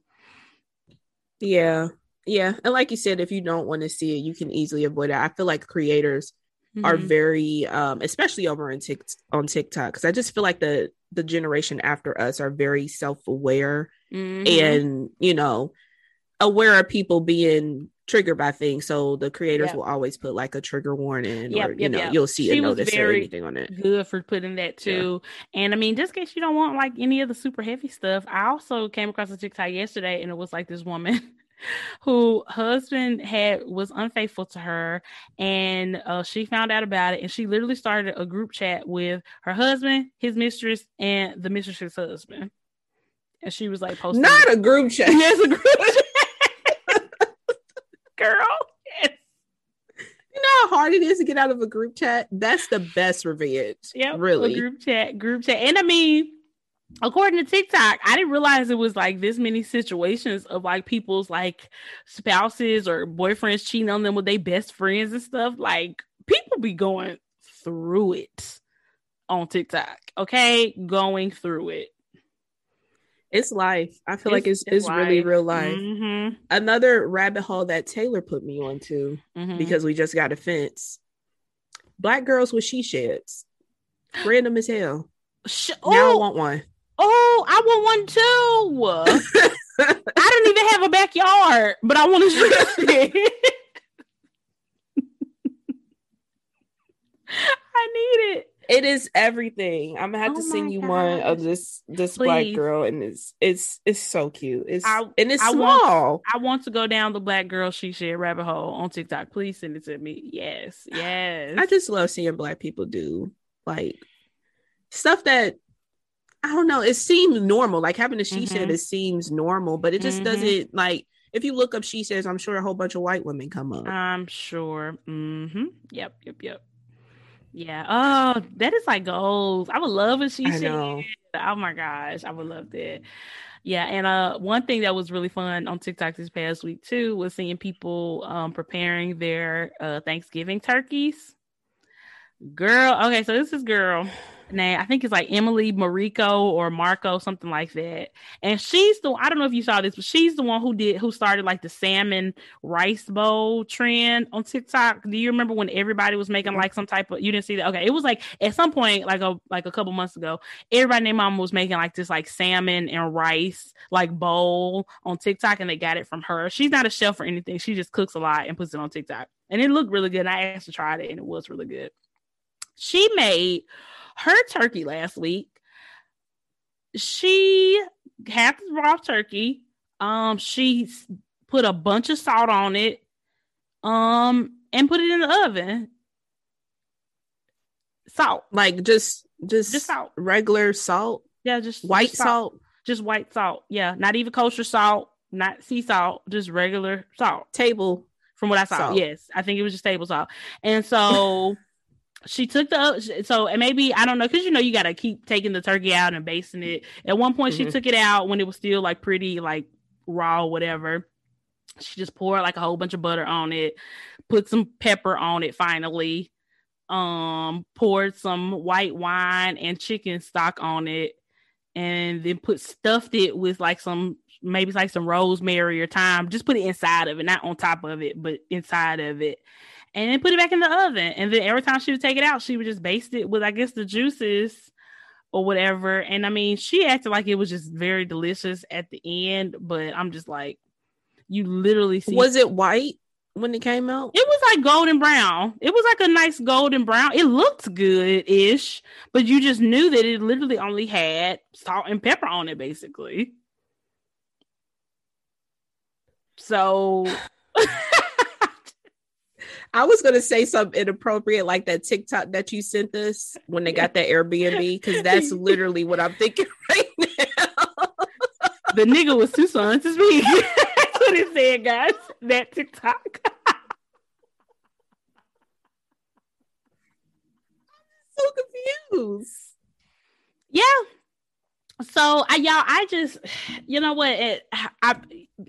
yeah yeah, and like you said, if you don't want to see it, you can easily avoid it. I feel like creators mm-hmm. are very, um, especially over on Tik on TikTok, because I just feel like the the generation after us are very self aware mm-hmm. and you know aware of people being triggered by things. So the creators yep. will always put like a trigger warning, yep, or you yep, know, you'll see she a notice or anything on it. Good for putting that too. Yeah. And I mean, just in case you don't want like any of the super heavy stuff, I also came across a TikTok yesterday, and it was like this woman. who husband had was unfaithful to her and uh, she found out about it and she literally started a group chat with her husband his mistress and the mistress's husband. And she was like posting not a group chat. Yes a group chat. Girl yes. you know how hard it is to get out of a group chat? That's the best revenge yeah really. group chat group chat. And i mean according to TikTok, I didn't realize it was like this many situations of like people's like spouses or boyfriends cheating on them with their best friends and stuff. Like people be going through it on TikTok. Okay, going through it. It's life. I feel it's, like it's it's, it's really real life. Mm-hmm. Another rabbit hole that Taylor put me onto mm-hmm. because we just got a fence. Black girls with she sheds. Random as hell. Sh- now I want one. Oh, I want one too. I don't even have a backyard, but I want to shed. I need it. It is everything. I'm gonna have oh to send you gosh. one of this this Please. black girl, and it's it's it's so cute. It's I, and it's I small. Want, I want to go down the black girl she shared rabbit hole on TikTok. Please send it to me. Yes, yes. I just love seeing black people do like stuff that I don't know. It seems normal. Like having a she mm-hmm. said, it seems normal, but it just mm-hmm. doesn't like. If you look up she says, I'm sure a whole bunch of white women come up. I'm sure. Mm-hmm. Yep. Yep. Yep. Yeah. Oh, that is like goals. I would love if she I know. Oh my gosh, I would love that. Yeah, and uh, one thing that was really fun on TikTok this past week too was seeing people um preparing their uh Thanksgiving turkeys. Girl, okay, so this is girl name. I think it's like Emily Mariko or Marco, something like that. And she's the I don't know if you saw this, but she's the one who did who started like the salmon rice bowl trend on TikTok. Do you remember when everybody was making mm-hmm. like some type of you didn't see that? Okay, it was like at some point, like a like a couple months ago, everybody named mom was making like this like salmon and rice like bowl on TikTok, and they got it from her. She's not a chef or anything. She just cooks a lot and puts it on TikTok. And it looked really good. And I asked to try it and it was really good. She made her turkey last week. She had the raw turkey. Um, she put a bunch of salt on it, um, and put it in the oven. Salt, like just just just salt, regular salt. Yeah, just white just salt. salt. Just white salt. Yeah, not even kosher salt, not sea salt, just regular salt. Table. From what I saw, salt. yes, I think it was just table salt. And so she took the so and maybe I don't know because you know you got to keep taking the turkey out and basting it. At one point, mm-hmm. she took it out when it was still like pretty like raw, whatever. She just poured like a whole bunch of butter on it, put some pepper on it. Finally, um, poured some white wine and chicken stock on it, and then put stuffed it with like some maybe like some rosemary or thyme. Just put it inside of it, not on top of it, but inside of it and then put it back in the oven. And then every time she would take it out, she would just baste it with, I guess, the juices or whatever. And I mean, she acted like it was just very delicious at the end, but I'm just like, you literally see. Was it white when it came out? It was like golden brown. It was like a nice golden brown. It looked good ish, but you just knew that it literally only had salt and pepper on it, basically. So. I was gonna say something inappropriate like that TikTok that you sent us when they got that Airbnb because that's literally what I'm thinking right now. the nigga was two sons to me. that's what it said, guys. That TikTok. I'm so confused. Yeah, so I y'all, I just you know what? It, I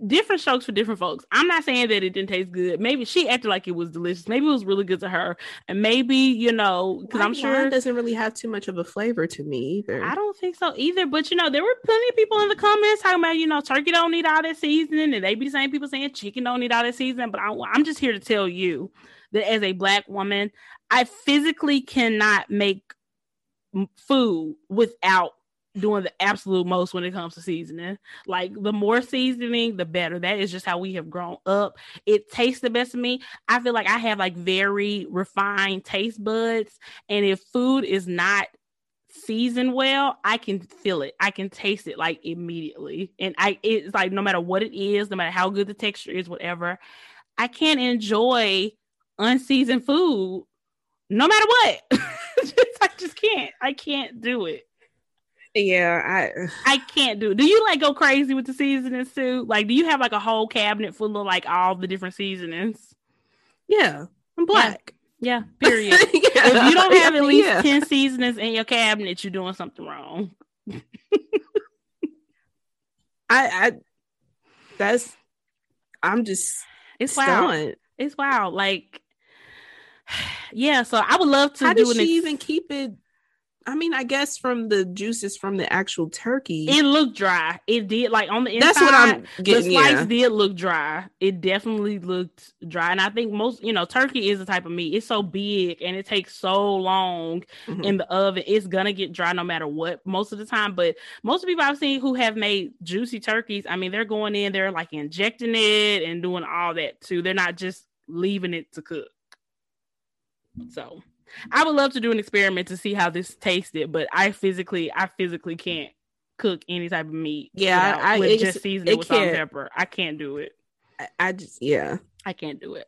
different strokes for different folks. I'm not saying that it didn't taste good. Maybe she acted like it was delicious. Maybe it was really good to her, and maybe you know because I'm sure it doesn't really have too much of a flavor to me either. I don't think so either. But you know, there were plenty of people in the comments talking about you know turkey don't need all that seasoning, and they be the same people saying chicken don't need all that seasoning. But I, I'm just here to tell you that as a black woman, I physically cannot make food without doing the absolute most when it comes to seasoning. Like the more seasoning, the better. That is just how we have grown up. It tastes the best to me. I feel like I have like very refined taste buds, and if food is not seasoned well, I can feel it. I can taste it like immediately. And I it's like no matter what it is, no matter how good the texture is, whatever, I can't enjoy unseasoned food no matter what. I just can't. I can't do it. Yeah, I I can't do. Do you like go crazy with the seasonings too? Like, do you have like a whole cabinet full of like all the different seasonings? Yeah, I'm black. Yeah, yeah period. yeah. If you don't have at least yeah. ten seasonings in your cabinet, you're doing something wrong. I, I, that's, I'm just, it's wild. It's wild. Like, yeah. So I would love to. How do did she even keep it I mean, I guess from the juices from the actual turkey, it looked dry. It did like on the inside. That's what I'm getting. The slice yeah. did look dry. It definitely looked dry, and I think most, you know, turkey is a type of meat. It's so big and it takes so long mm-hmm. in the oven. It's gonna get dry no matter what most of the time. But most people I've seen who have made juicy turkeys, I mean, they're going in, they're like injecting it and doing all that too. They're not just leaving it to cook. So I would love to do an experiment to see how this tasted, but I physically, I physically can't cook any type of meat. Yeah, I with just season it with salt and pepper. I can't do it. I, I just yeah, I can't do it.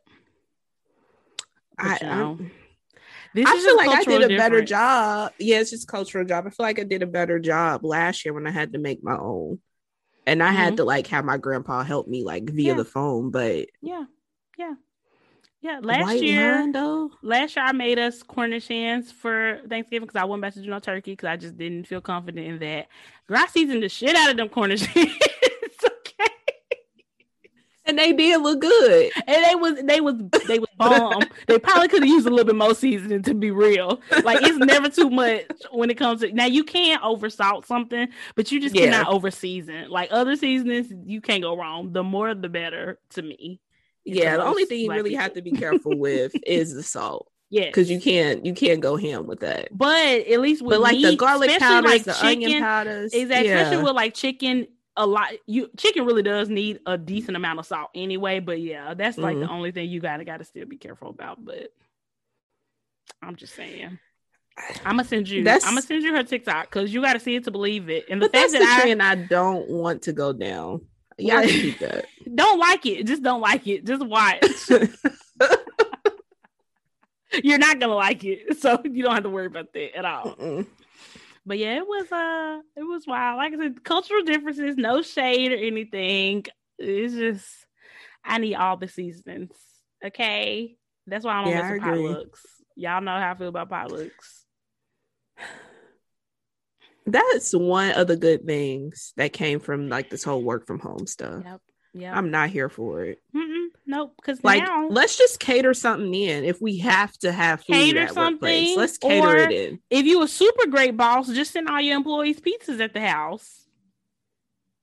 But, I, you know, this I feel like I did a difference. better job. Yeah, it's just cultural job. I feel like I did a better job last year when I had to make my own, and I mm-hmm. had to like have my grandpa help me like via yeah. the phone. But yeah, yeah. Yeah, last White year, last year I made us Cornish hens for Thanksgiving because I wasn't about to do no turkey because I just didn't feel confident in that. Girl, I seasoned the shit out of them Cornish hens. okay, and they did look good. And they was they was they was bomb. they probably could have used a little bit more seasoning to be real. Like it's never too much when it comes to now. You can't over salt something, but you just yeah. cannot over season. Like other seasonings, you can't go wrong. The more the better to me yeah, the only thing you really people. have to be careful with is the salt. Yeah, because you can't you can't go ham with that. But at least with but like meat, the garlic powders, like the chicken, onion powders, exactly. Yeah. Especially with like chicken, a lot you chicken really does need a decent amount of salt anyway. But yeah, that's like mm-hmm. the only thing you gotta gotta still be careful about. But I'm just saying. I'm gonna send you. That's, I'm gonna send you her TikTok because you got to see it to believe it. And the but fact that's that the I, trend I don't want to go down. Yeah, that. don't like it. Just don't like it. Just watch. You're not gonna like it, so you don't have to worry about that at all. Mm-mm. But yeah, it was uh, it was wild. Like I said, cultural differences, no shade or anything. It's just I need all the seasons. Okay, that's why I don't yeah, mess with potlucks. Y'all know how I feel about potlucks that's one of the good things that came from like this whole work from home stuff. Yep. Yeah. I'm not here for it. Mm-mm, nope. Because like, now, let's just cater something in. If we have to have food cater at something, workplace, let's cater it in. If you a super great boss, just send all your employees pizzas at the house.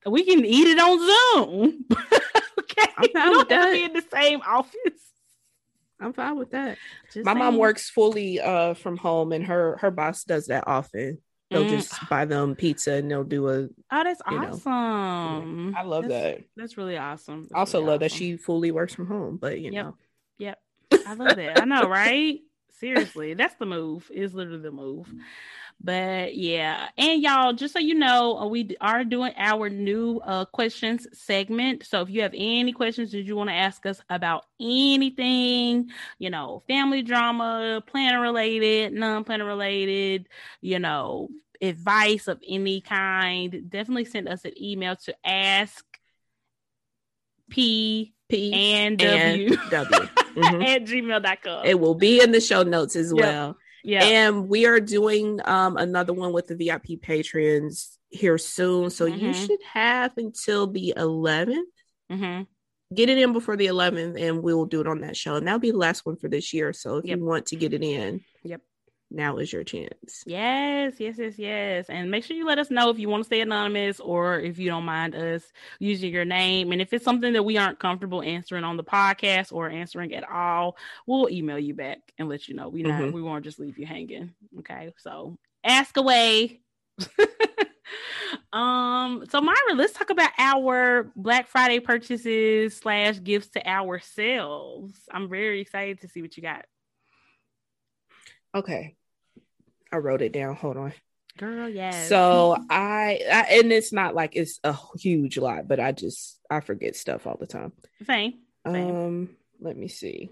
We can eat it on Zoom. okay, I'm fine with that. Be in the same office. I'm fine with that. Just My saying. mom works fully uh from home, and her her boss does that often. They'll mm. just buy them pizza and they'll do a. Oh, that's awesome! Know. I love that's, that. That's really awesome. That's also really love awesome. that she fully works from home, but you yep. know. Yep. I love that. I know, right? Seriously, that's the move. Is literally the move. But yeah, and y'all, just so you know, uh, we are doing our new uh, questions segment. So if you have any questions that you want to ask us about anything, you know, family drama, planner related, non planner related, you know, advice of any kind, definitely send us an email to ask P P and W, w. Mm-hmm. at gmail.com. It will be in the show notes as yep. well. Yeah. And we are doing um, another one with the VIP patrons here soon. So mm-hmm. you should have until the 11th. Mm-hmm. Get it in before the 11th, and we'll do it on that show. And that'll be the last one for this year. So if yep. you want to get it in, yep now is your chance. Yes, yes, yes, yes. And make sure you let us know if you want to stay anonymous or if you don't mind us using your name. And if it's something that we aren't comfortable answering on the podcast or answering at all, we'll email you back and let you know. We not mm-hmm. we won't just leave you hanging. Okay. So ask away. um so myra let's talk about our black friday purchases slash gifts to ourselves i'm very excited to see what you got okay I wrote it down. Hold on. Girl, yes. So I, I, and it's not like it's a huge lot, but I just I forget stuff all the time. Same. Same. Um, let me see.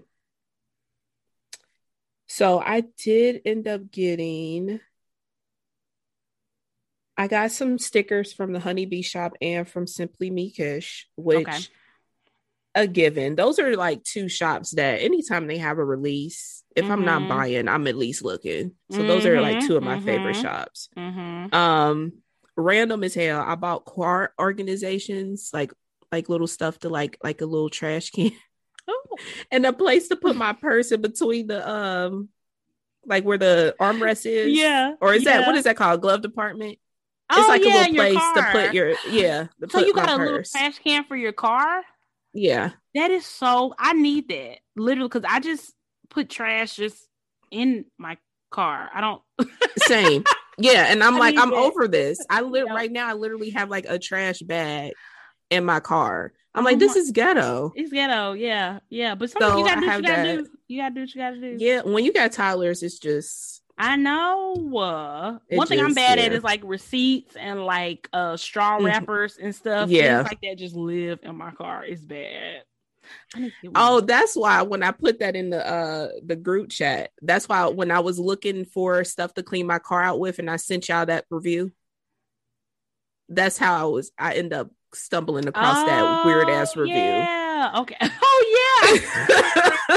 So I did end up getting I got some stickers from the Honeybee shop and from Simply Meekish, which okay. A given. Those are like two shops that anytime they have a release, if mm-hmm. I'm not mm-hmm. buying, I'm at least looking. So mm-hmm. those are like two of my mm-hmm. favorite shops. Mm-hmm. Um, random as hell. I bought car organizations, like like little stuff to like like a little trash can. Oh. and a place to put my purse in between the um like where the armrest is. Yeah. Or is yeah. that what is that called? Glove department? Oh, it's like yeah, a little place to put your yeah. So you got a purse. little trash can for your car? Yeah. That is so I need that. Literally, because I just put trash just in my car. I don't same. Yeah. And I'm I like, I'm it. over this. I live right now, I literally have like a trash bag in my car. I'm oh like, this is ghetto. It's ghetto, yeah, yeah. But so you gotta do what you gotta that. do. You gotta do what you gotta do. Yeah, when you got toddlers, it's just I know. Uh, one just, thing I'm bad yeah. at is like receipts and like uh straw mm-hmm. wrappers and stuff. Yeah, Things like that just live in my car. It's bad. Oh, that's why when I put that in the uh the group chat, that's why when I was looking for stuff to clean my car out with and I sent y'all that review. That's how I was I end up stumbling across oh, that weird ass review. Yeah. Okay. Oh yeah.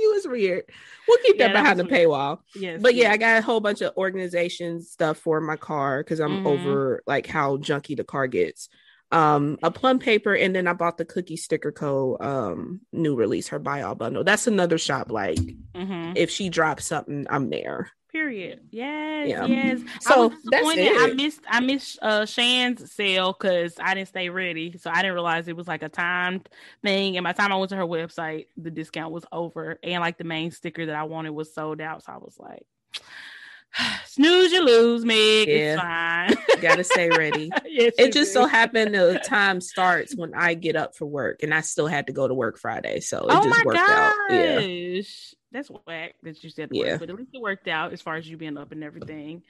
review is weird. We'll keep yeah, that behind that the weird. paywall. Yes. But yeah, I got a whole bunch of organization stuff for my car because I'm mm-hmm. over like how junky the car gets. Um, a plum paper, and then I bought the Cookie Sticker Co. um new release, her buy all bundle. That's another shop. Like, mm-hmm. if she drops something, I'm there. Period. Yes, yeah. yes. So I was disappointed. I missed I missed uh Shan's sale because I didn't stay ready. So I didn't realize it was like a timed thing. And by the time I went to her website, the discount was over. And like the main sticker that I wanted was sold out. So I was like, snooze you lose, Meg. Yeah. It's fine. Gotta stay ready. yes, it just do. so happened the time starts when I get up for work and I still had to go to work Friday. So it oh just worked gosh. out. Yeah that's whack that you said yeah. But at least it worked out as far as you being up and everything.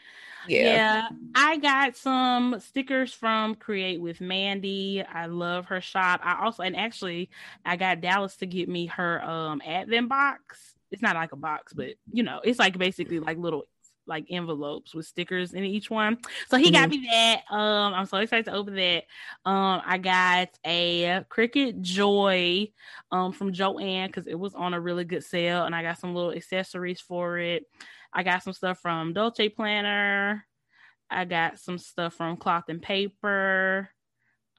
Yeah. yeah. I got some stickers from Create with Mandy. I love her shop. I also and actually I got Dallas to get me her um advent box. It's not like a box, but you know, it's like basically like little like envelopes with stickers in each one. So he mm-hmm. got me that. Um, I'm so excited to open that. Um, I got a Cricut Joy um from Joann because it was on a really good sale, and I got some little accessories for it. I got some stuff from Dolce Planner. I got some stuff from Cloth and Paper.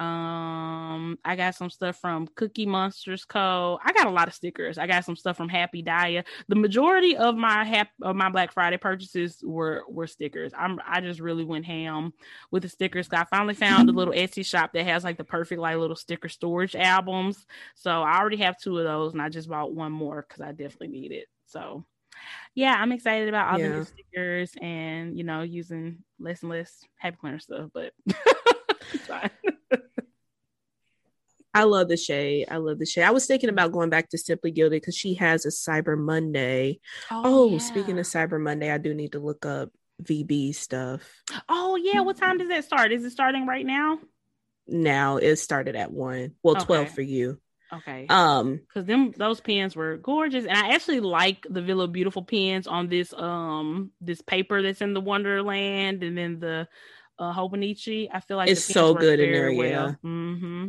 Um, I got some stuff from Cookie Monsters Co. I got a lot of stickers. I got some stuff from Happy Dia. The majority of my hap- of my Black Friday purchases were were stickers. I'm I just really went ham with the stickers. I finally found a little Etsy shop that has like the perfect like little sticker storage albums. So I already have two of those, and I just bought one more because I definitely need it. So yeah, I'm excited about all yeah. the new stickers and you know using less and less Happy Planner stuff, but. I love the shade. I love the shade. I was thinking about going back to Simply Gilded because she has a Cyber Monday. Oh, oh yeah. speaking of Cyber Monday, I do need to look up VB stuff. Oh yeah, what time does that start? Is it starting right now? Now it started at one. Well, okay. twelve for you. Okay. Um, because them those pens were gorgeous, and I actually like the Villa Beautiful pens on this um this paper that's in the Wonderland, and then the uh Hobonichi. I feel like it's so good in there. Well. Yeah. Mm-hmm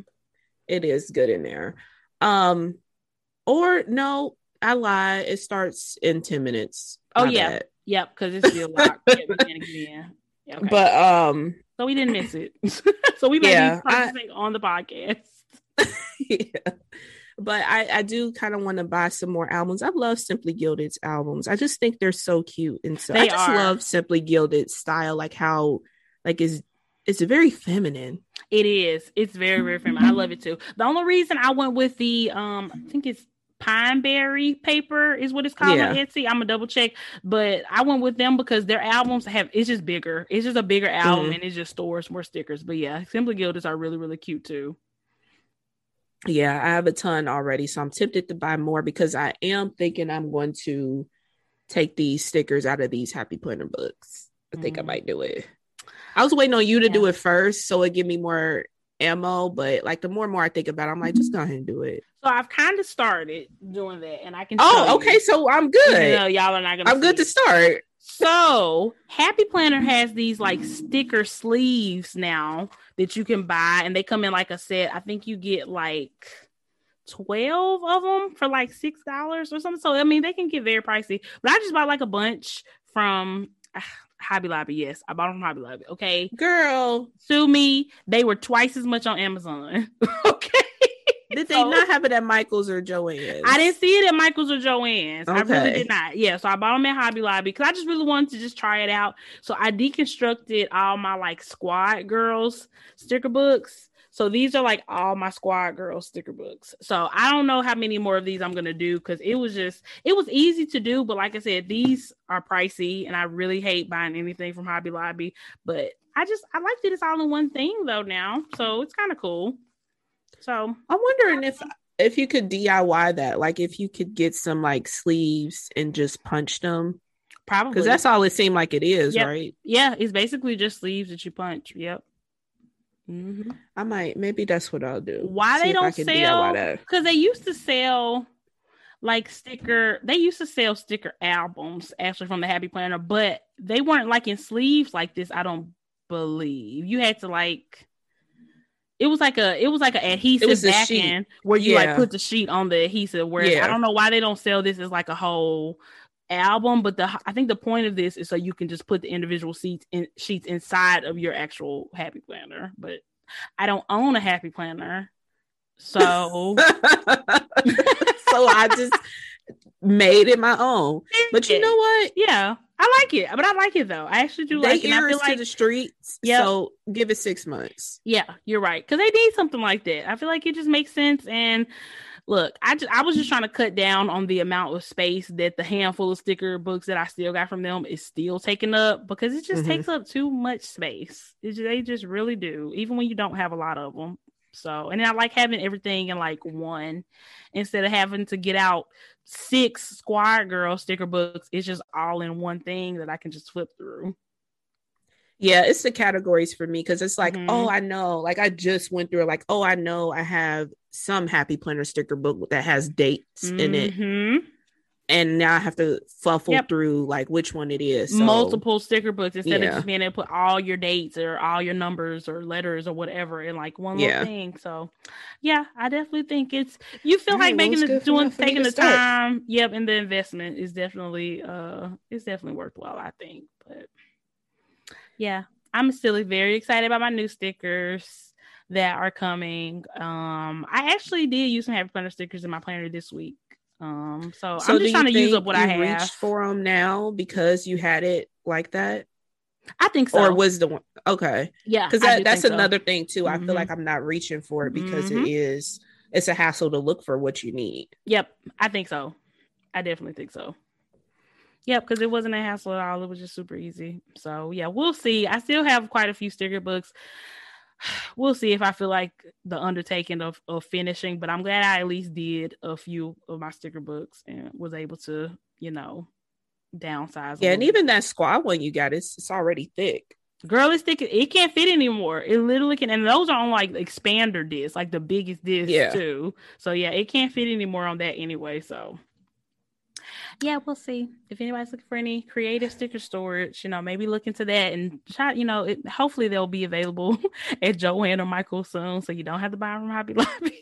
it is good in there. Um, or no, I lie. It starts in 10 minutes. Oh, yeah. Bad. Yep, because it's still locked. yeah, yeah, okay. But um so we didn't miss it. so we might yeah, be practicing I, on the podcast. yeah. But I, I do kind of want to buy some more albums. I love Simply Gilded's albums. I just think they're so cute and so they I just are. love Simply Gilded's style, like how like is it's very feminine. It is. It's very very feminine. I love it too. The only reason I went with the um, I think it's Pineberry paper is what it's called yeah. on Etsy. I'm gonna double check, but I went with them because their albums have it's just bigger. It's just a bigger album mm-hmm. and it just stores more stickers. But yeah, Simply Gilded are really really cute too. Yeah, I have a ton already, so I'm tempted to buy more because I am thinking I'm going to take these stickers out of these Happy Planner books. I think mm-hmm. I might do it. I was waiting on you to yeah. do it first, so it give me more ammo. But like the more and more I think about, it, I'm like, just go ahead and do it. So I've kind of started doing that, and I can. Oh, okay. You, so I'm good. You know, y'all are not gonna. I'm good to start. So Happy Planner has these like sticker sleeves now that you can buy, and they come in like a set. I think you get like 12 of them for like six dollars or something. So I mean they can get very pricey. But I just bought like a bunch from ah, Hobby Lobby. Yes, I bought them from Hobby Lobby. Okay, girl, sue me. They were twice as much on Amazon. okay. Did they so, not have it at Michael's or Joann's? I didn't see it at Michael's or Joann's. Okay. I really did not. Yeah, so I bought them at Hobby Lobby because I just really wanted to just try it out. So I deconstructed all my like squad girls sticker books. So these are like all my squad girl sticker books. So I don't know how many more of these I'm gonna do because it was just it was easy to do, but like I said, these are pricey, and I really hate buying anything from Hobby Lobby. But I just I like that it's all in one thing though now, so it's kind of cool. So I'm wondering if if you could DIY that, like if you could get some like sleeves and just punch them. Probably because that's all it seemed like it is, yep. right? Yeah, it's basically just sleeves that you punch. Yep. Mm-hmm. I might maybe that's what I'll do. Why See they don't sell? Because they used to sell like sticker. They used to sell sticker albums actually from the Happy Planner, but they weren't like in sleeves like this. I don't believe you had to like it was like a it was like an adhesive backing where you yeah. like put the sheet on the adhesive. Where yeah. I don't know why they don't sell this as like a whole album, but the I think the point of this is so you can just put the individual seats in sheets inside of your actual happy planner. But I don't own a happy planner, so so I just made it my own. But you know what? Yeah. I like it, but I like it though. I actually do they like it. I feel like to the streets. Yeah. So give it six months. Yeah, you're right. Because they need something like that. I feel like it just makes sense. And look, I just I was just trying to cut down on the amount of space that the handful of sticker books that I still got from them is still taking up because it just mm-hmm. takes up too much space. It, they just really do, even when you don't have a lot of them. So, and I like having everything in like one instead of having to get out six Squire Girl sticker books. It's just all in one thing that I can just flip through. Yeah, it's the categories for me because it's like, mm-hmm. oh, I know. Like I just went through like, oh, I know I have some Happy Planner sticker book that has dates mm-hmm. in it. Mm-hmm and now I have to fuffle yep. through like which one it is. So, Multiple sticker books instead yeah. of just being able to put all your dates or all your numbers or letters or whatever in like one yeah. little thing. So, yeah, I definitely think it's you feel like making the doing taking the time. Yep, and the investment is definitely uh it's definitely worthwhile. I think, but yeah, I'm still very excited about my new stickers that are coming. Um, I actually did use some Happy Planner stickers in my planner this week. Um, so, so I'm just trying to use up what I have. Reached for them now because you had it like that. I think so. Or was the one okay? Yeah, because that, that's another so. thing too. Mm-hmm. I feel like mm-hmm. I'm not reaching for it because mm-hmm. it is it's a hassle to look for what you need. Yep, I think so. I definitely think so. Yep, because it wasn't a hassle at all. It was just super easy. So yeah, we'll see. I still have quite a few sticker books we'll see if I feel like the undertaking of, of finishing, but I'm glad I at least did a few of my sticker books and was able to, you know, downsize. Yeah, and even that squad one you got, it's, it's already thick. Girl, it's thick. It can't fit anymore. It literally can, and those are on like expander discs, like the biggest discs yeah. too. So yeah, it can't fit anymore on that anyway. So yeah, we'll see. If anybody's looking for any creative sticker storage, you know, maybe look into that and try, you know, it, hopefully they'll be available at Joann or Michael soon. So you don't have to buy them from Hobby Lobby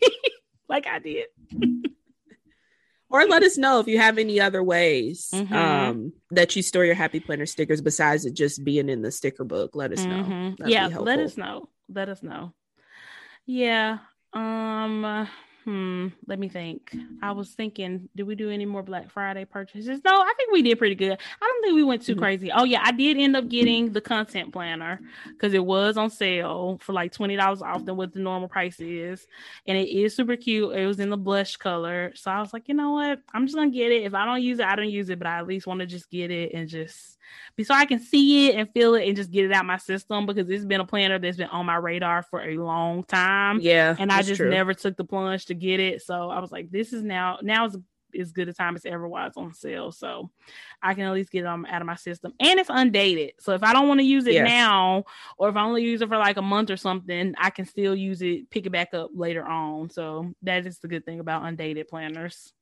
like I did. or let us know if you have any other ways mm-hmm. um, that you store your Happy Planner stickers besides it just being in the sticker book. Let us know. Mm-hmm. Yeah, let us know. Let us know. Yeah. Um Hmm, let me think. I was thinking, do we do any more Black Friday purchases? No, I think we did pretty good. I don't think we went too mm-hmm. crazy. Oh yeah, I did end up getting the content planner because it was on sale for like twenty dollars off than what the normal price is, and it is super cute. It was in the blush color, so I was like, you know what, I'm just gonna get it. If I don't use it, I don't use it, but I at least want to just get it and just so I can see it and feel it and just get it out my system because it's been a planner that's been on my radar for a long time. Yeah, and I just true. never took the plunge to get it. So I was like, this is now now is as good a time as ever was on sale. So I can at least get them out of my system. And it's undated. So if I don't want to use it yes. now, or if I only use it for like a month or something, I can still use it, pick it back up later on. So that is the good thing about undated planners.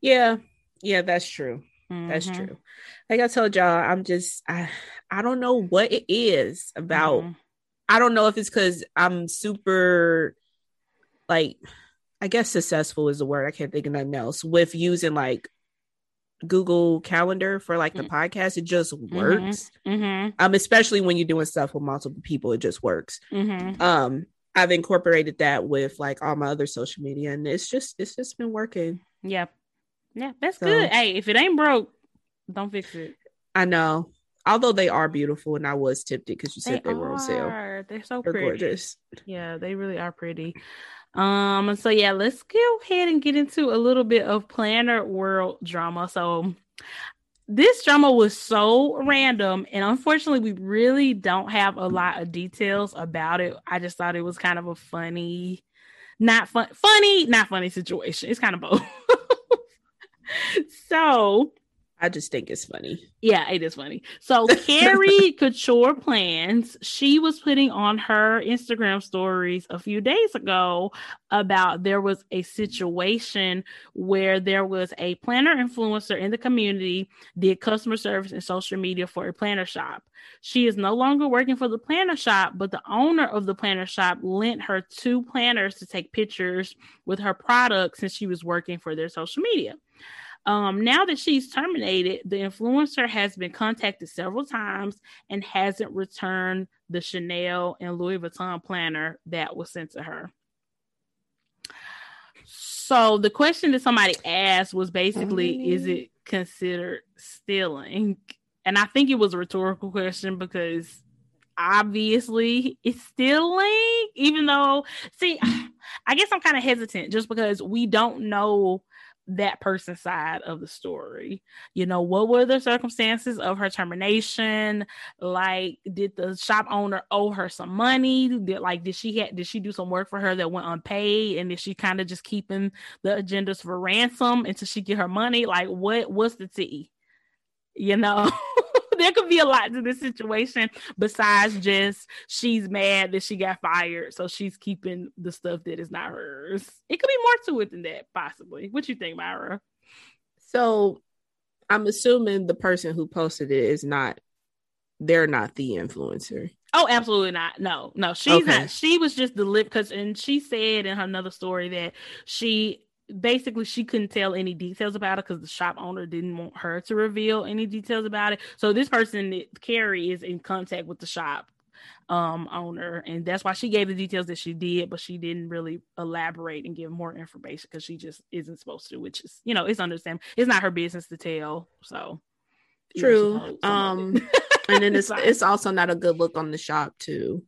Yeah. Yeah, that's true. Mm-hmm. That's true. Like I told y'all, I'm just I I don't know what it is about. Mm-hmm. I don't know if it's because I'm super like I guess successful is the word. I can't think of nothing else with using like Google Calendar for like the mm-hmm. podcast. It just mm-hmm. works. Mm-hmm. Um, especially when you're doing stuff with multiple people, it just works. Mm-hmm. Um, I've incorporated that with like all my other social media, and it's just it's just been working. Yeah, yeah, that's so, good. Hey, if it ain't broke, don't fix it. I know. Although they are beautiful, and I was tempted because you said they, they were on sale. They're so They're pretty. gorgeous. Yeah, they really are pretty. Um, so yeah, let's go ahead and get into a little bit of Planner World drama. So this drama was so random, and unfortunately, we really don't have a lot of details about it. I just thought it was kind of a funny, not fun, funny, not funny situation. It's kind of both. so I just think it's funny. Yeah, it is funny. So Carrie Couture plans, she was putting on her Instagram stories a few days ago about there was a situation where there was a planner influencer in the community did customer service and social media for a planner shop. She is no longer working for the planner shop, but the owner of the planner shop lent her two planners to take pictures with her products since she was working for their social media. Um, now that she's terminated, the influencer has been contacted several times and hasn't returned the Chanel and Louis Vuitton planner that was sent to her. So the question that somebody asked was basically, mm-hmm. is it considered stealing? And I think it was a rhetorical question because obviously it's stealing, even though, see, I guess I'm kind of hesitant just because we don't know that person's side of the story. You know, what were the circumstances of her termination? Like, did the shop owner owe her some money? Did like did she had did she do some work for her that went unpaid? And is she kind of just keeping the agendas for ransom until she get her money? Like, what what's the tea? You know? there could be a lot to this situation besides just she's mad that she got fired, so she's keeping the stuff that is not hers. It could be more to it than that, possibly. What you think, Myra? So I'm assuming the person who posted it is not they're not the influencer. Oh, absolutely not. No, no, she's okay. not. She was just the lip because, and she said in her another story that she basically she couldn't tell any details about it because the shop owner didn't want her to reveal any details about it. So this person, Carrie, is in contact with the shop um owner and that's why she gave the details that she did but she didn't really elaborate and give more information because she just isn't supposed to which is you know it's understandable. It's not her business to tell so true. um and then it's it's also not a good look on the shop too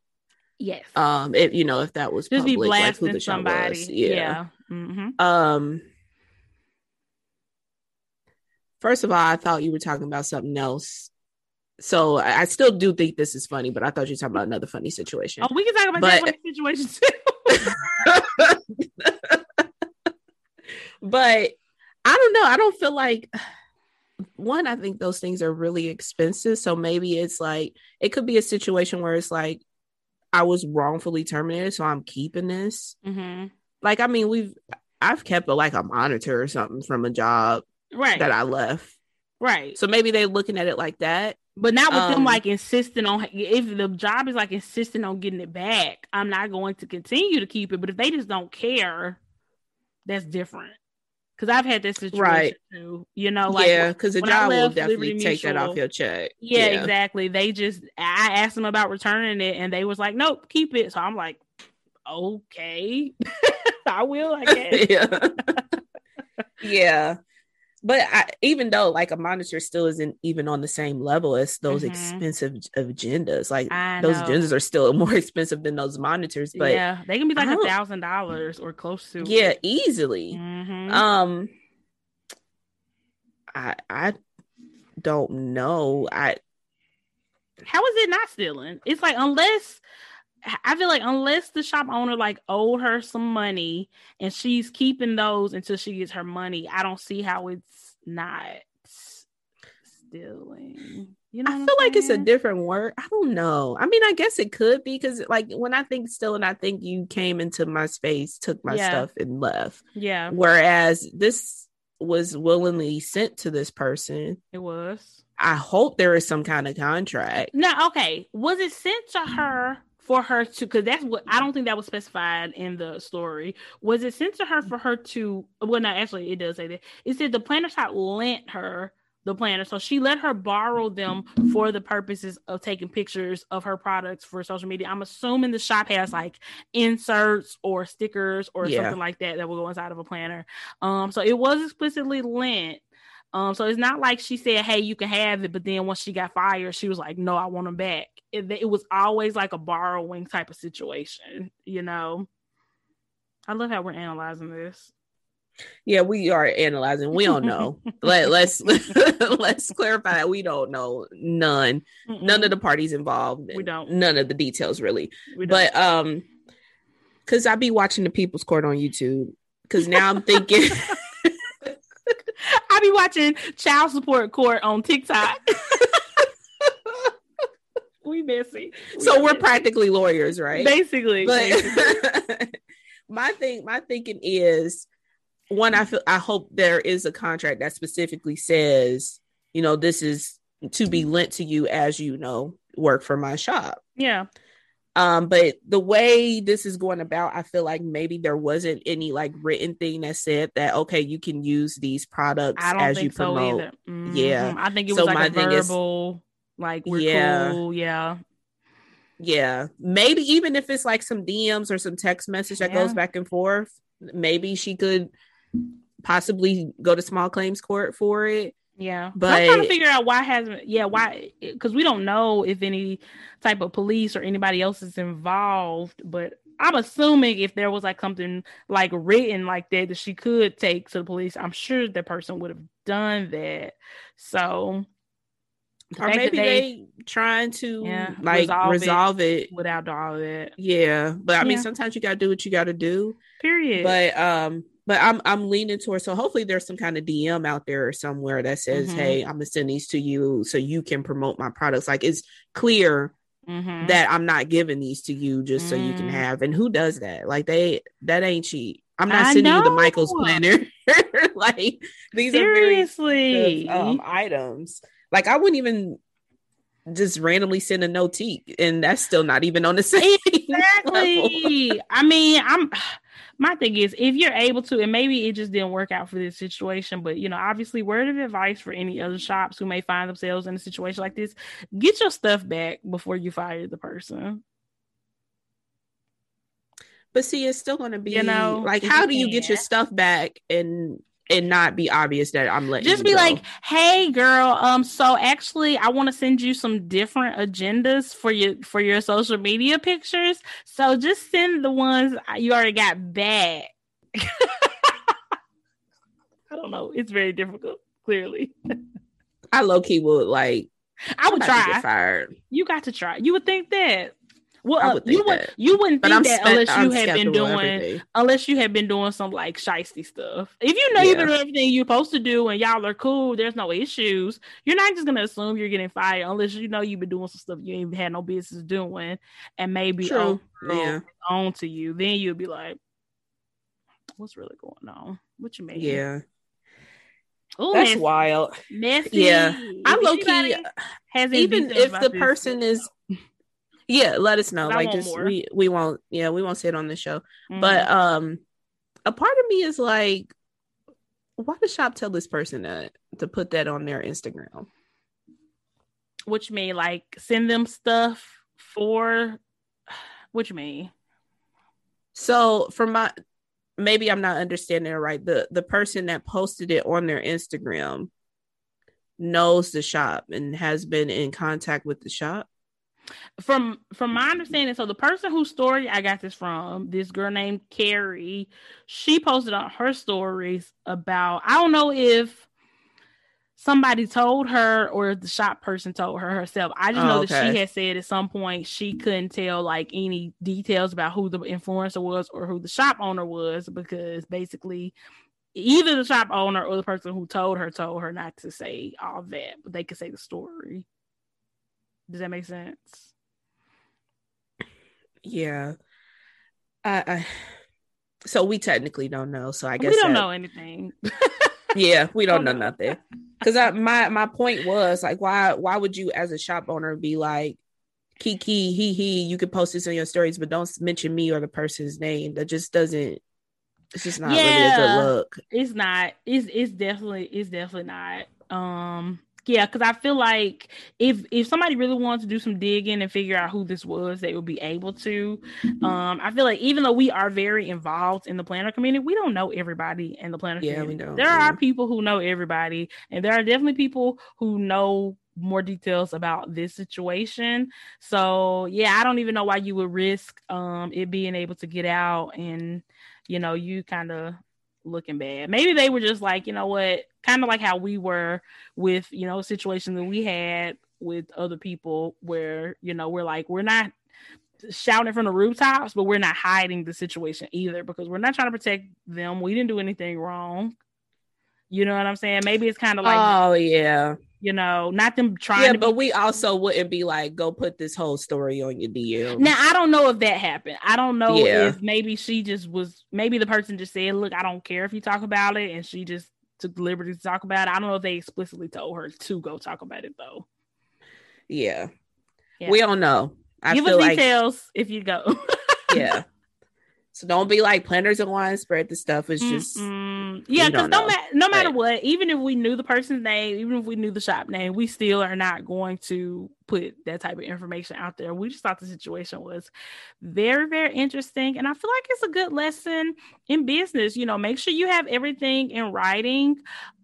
yes um if you know if that was just public, be blasting like somebody yeah, yeah. Mm-hmm. Um, first of all, I thought you were talking about something else. So I still do think this is funny, but I thought you were talking about another funny situation. Oh, we can talk about but... that funny situation too. but I don't know. I don't feel like one, I think those things are really expensive. So maybe it's like it could be a situation where it's like I was wrongfully terminated, so I'm keeping this. Mm-hmm. Like, I mean, we've I've kept a, like a monitor or something from a job right that I left. Right. So maybe they're looking at it like that. But not with um, them like insisting on if the job is like insisting on getting it back, I'm not going to continue to keep it. But if they just don't care, that's different. Because I've had this situation right. too. You know, like yeah, because the job will definitely Liberty take Mutual, that off your check. Yeah, yeah, exactly. They just I asked them about returning it, and they was like, "Nope, keep it." So I'm like, okay. I will, I guess. yeah. yeah. But I, even though like a monitor still isn't even on the same level as those mm-hmm. expensive agendas, like those agendas are still more expensive than those monitors. But yeah, they can be like a thousand dollars or close to. Yeah, easily. Mm-hmm. Um, I I don't know. I how is it not stealing? It's like unless I feel like unless the shop owner like owed her some money and she's keeping those until she gets her money, I don't see how it's not stealing. You know, I feel like it's a different word. I don't know. I mean, I guess it could be because, like, when I think stealing, I think you came into my space, took my yeah. stuff, and left. Yeah. Whereas this was willingly sent to this person. It was. I hope there is some kind of contract. No, okay. Was it sent to her for her to because that's what I don't think that was specified in the story. Was it sent to her for her to well no actually it does say that. It said the planner shop lent her the planner. So she let her borrow them for the purposes of taking pictures of her products for social media. I'm assuming the shop has like inserts or stickers or yeah. something like that that will go inside of a planner. Um, so it was explicitly lent. Um, so it's not like she said, "Hey, you can have it," but then once she got fired, she was like, "No, I want them back." It, it was always like a borrowing type of situation, you know. I love how we're analyzing this. Yeah, we are analyzing. We don't know. Let let's let's clarify that we don't know none. Mm-mm. None of the parties involved. We don't. None of the details really. But um, because I be watching the People's Court on YouTube. Because now I'm thinking. I be watching child support court on TikTok. we messy. We so we're messy. practically lawyers, right? Basically. But basically. my thing, my thinking is one, I feel I hope there is a contract that specifically says, you know, this is to be lent to you as you know work for my shop. Yeah. Um, but the way this is going about, I feel like maybe there wasn't any like written thing that said that okay, you can use these products as you promote. So mm-hmm. Yeah, I think it was so like a verbal, is, like we're yeah. cool, yeah. Yeah, maybe even if it's like some DMs or some text message that yeah. goes back and forth, maybe she could possibly go to small claims court for it. Yeah, but I'm trying to figure out why hasn't yeah why because we don't know if any type of police or anybody else is involved. But I'm assuming if there was like something like written like that that she could take to the police, I'm sure that person would have done that. So or maybe they, they, trying to yeah, like resolve, resolve it, it, without all that. Yeah, but I yeah. mean sometimes you gotta do what you gotta do. Period. But um but I'm I'm leaning towards so hopefully there's some kind of DM out there somewhere that says, mm-hmm. "Hey, I'm gonna send these to you so you can promote my products." Like it's clear mm-hmm. that I'm not giving these to you just mm. so you can mm. have. And who does that? Like they that ain't cheap. I'm not I sending know. you the Michaels planner. like these Seriously. are very um, items. Like I wouldn't even just randomly send a notique, and that's still not even on the same. Exactly. I mean, I'm my thing is if you're able to, and maybe it just didn't work out for this situation, but you know, obviously, word of advice for any other shops who may find themselves in a situation like this: get your stuff back before you fire the person. But see, it's still going to be, you know, like, how do you get your stuff back and and not be obvious that I'm letting just be go. like, hey girl, um, so actually I want to send you some different agendas for your for your social media pictures. So just send the ones you already got back. I don't know. It's very difficult, clearly. I low key would like I would try. Fired. You got to try. You would think that. Well, uh, you would you wouldn't but think that spent, unless you I'm had been doing unless you had been doing some like shisty stuff. If you know yeah. you've been doing everything you're supposed to do and y'all are cool, there's no issues. You're not just gonna assume you're getting fired unless you know you've been doing some stuff you ain't had no business doing, and maybe True. yeah. on to you. Then you'll be like, "What's really going on? What you mean?" Yeah. Ooh, That's messy. wild. Messy. Yeah, I'm low key. Has even if the person is yeah let us know like just more. we we won't yeah we won't say it on the show mm-hmm. but um a part of me is like why does shop tell this person to to put that on their instagram which may like send them stuff for which may. so for my maybe i'm not understanding it right the the person that posted it on their instagram knows the shop and has been in contact with the shop from from my understanding so the person whose story i got this from this girl named carrie she posted on her stories about i don't know if somebody told her or the shop person told her herself i just know oh, okay. that she had said at some point she couldn't tell like any details about who the influencer was or who the shop owner was because basically either the shop owner or the person who told her told her not to say all that but they could say the story does that make sense? Yeah. I, I so we technically don't know. So I guess we don't that, know anything. yeah, we don't know nothing. Because my my point was like, why why would you as a shop owner be like, Kiki, he, he, you can post this on your stories, but don't mention me or the person's name. That just doesn't. It's just not yeah, really a good look. It's not. It's it's definitely it's definitely not. Um, yeah, because I feel like if if somebody really wanted to do some digging and figure out who this was, they would be able to. Um, I feel like even though we are very involved in the planner community, we don't know everybody in the planner yeah, community. There yeah. are people who know everybody, and there are definitely people who know more details about this situation. So yeah, I don't even know why you would risk um it being able to get out and you know you kind of looking bad. Maybe they were just like, you know what, kind of like how we were with, you know, situations that we had with other people where, you know, we're like, we're not shouting from the rooftops, but we're not hiding the situation either because we're not trying to protect them. We didn't do anything wrong. You know what I'm saying? Maybe it's kind of like, oh, yeah you know, not them trying. Yeah, but we also wouldn't be like, go put this whole story on your DM. Now I don't know if that happened. I don't know yeah. if maybe she just was. Maybe the person just said, "Look, I don't care if you talk about it," and she just took the liberty to talk about it. I don't know if they explicitly told her to go talk about it though. Yeah, yeah. we don't know. I Give us details like, if you go. yeah. So don't be like planners and wine spread the stuff. It's just Mm-mm. yeah, because no, ma- no matter what, even if we knew the person's name, even if we knew the shop name, we still are not going to put that type of information out there. We just thought the situation was very, very interesting. And I feel like it's a good lesson in business. You know, make sure you have everything in writing.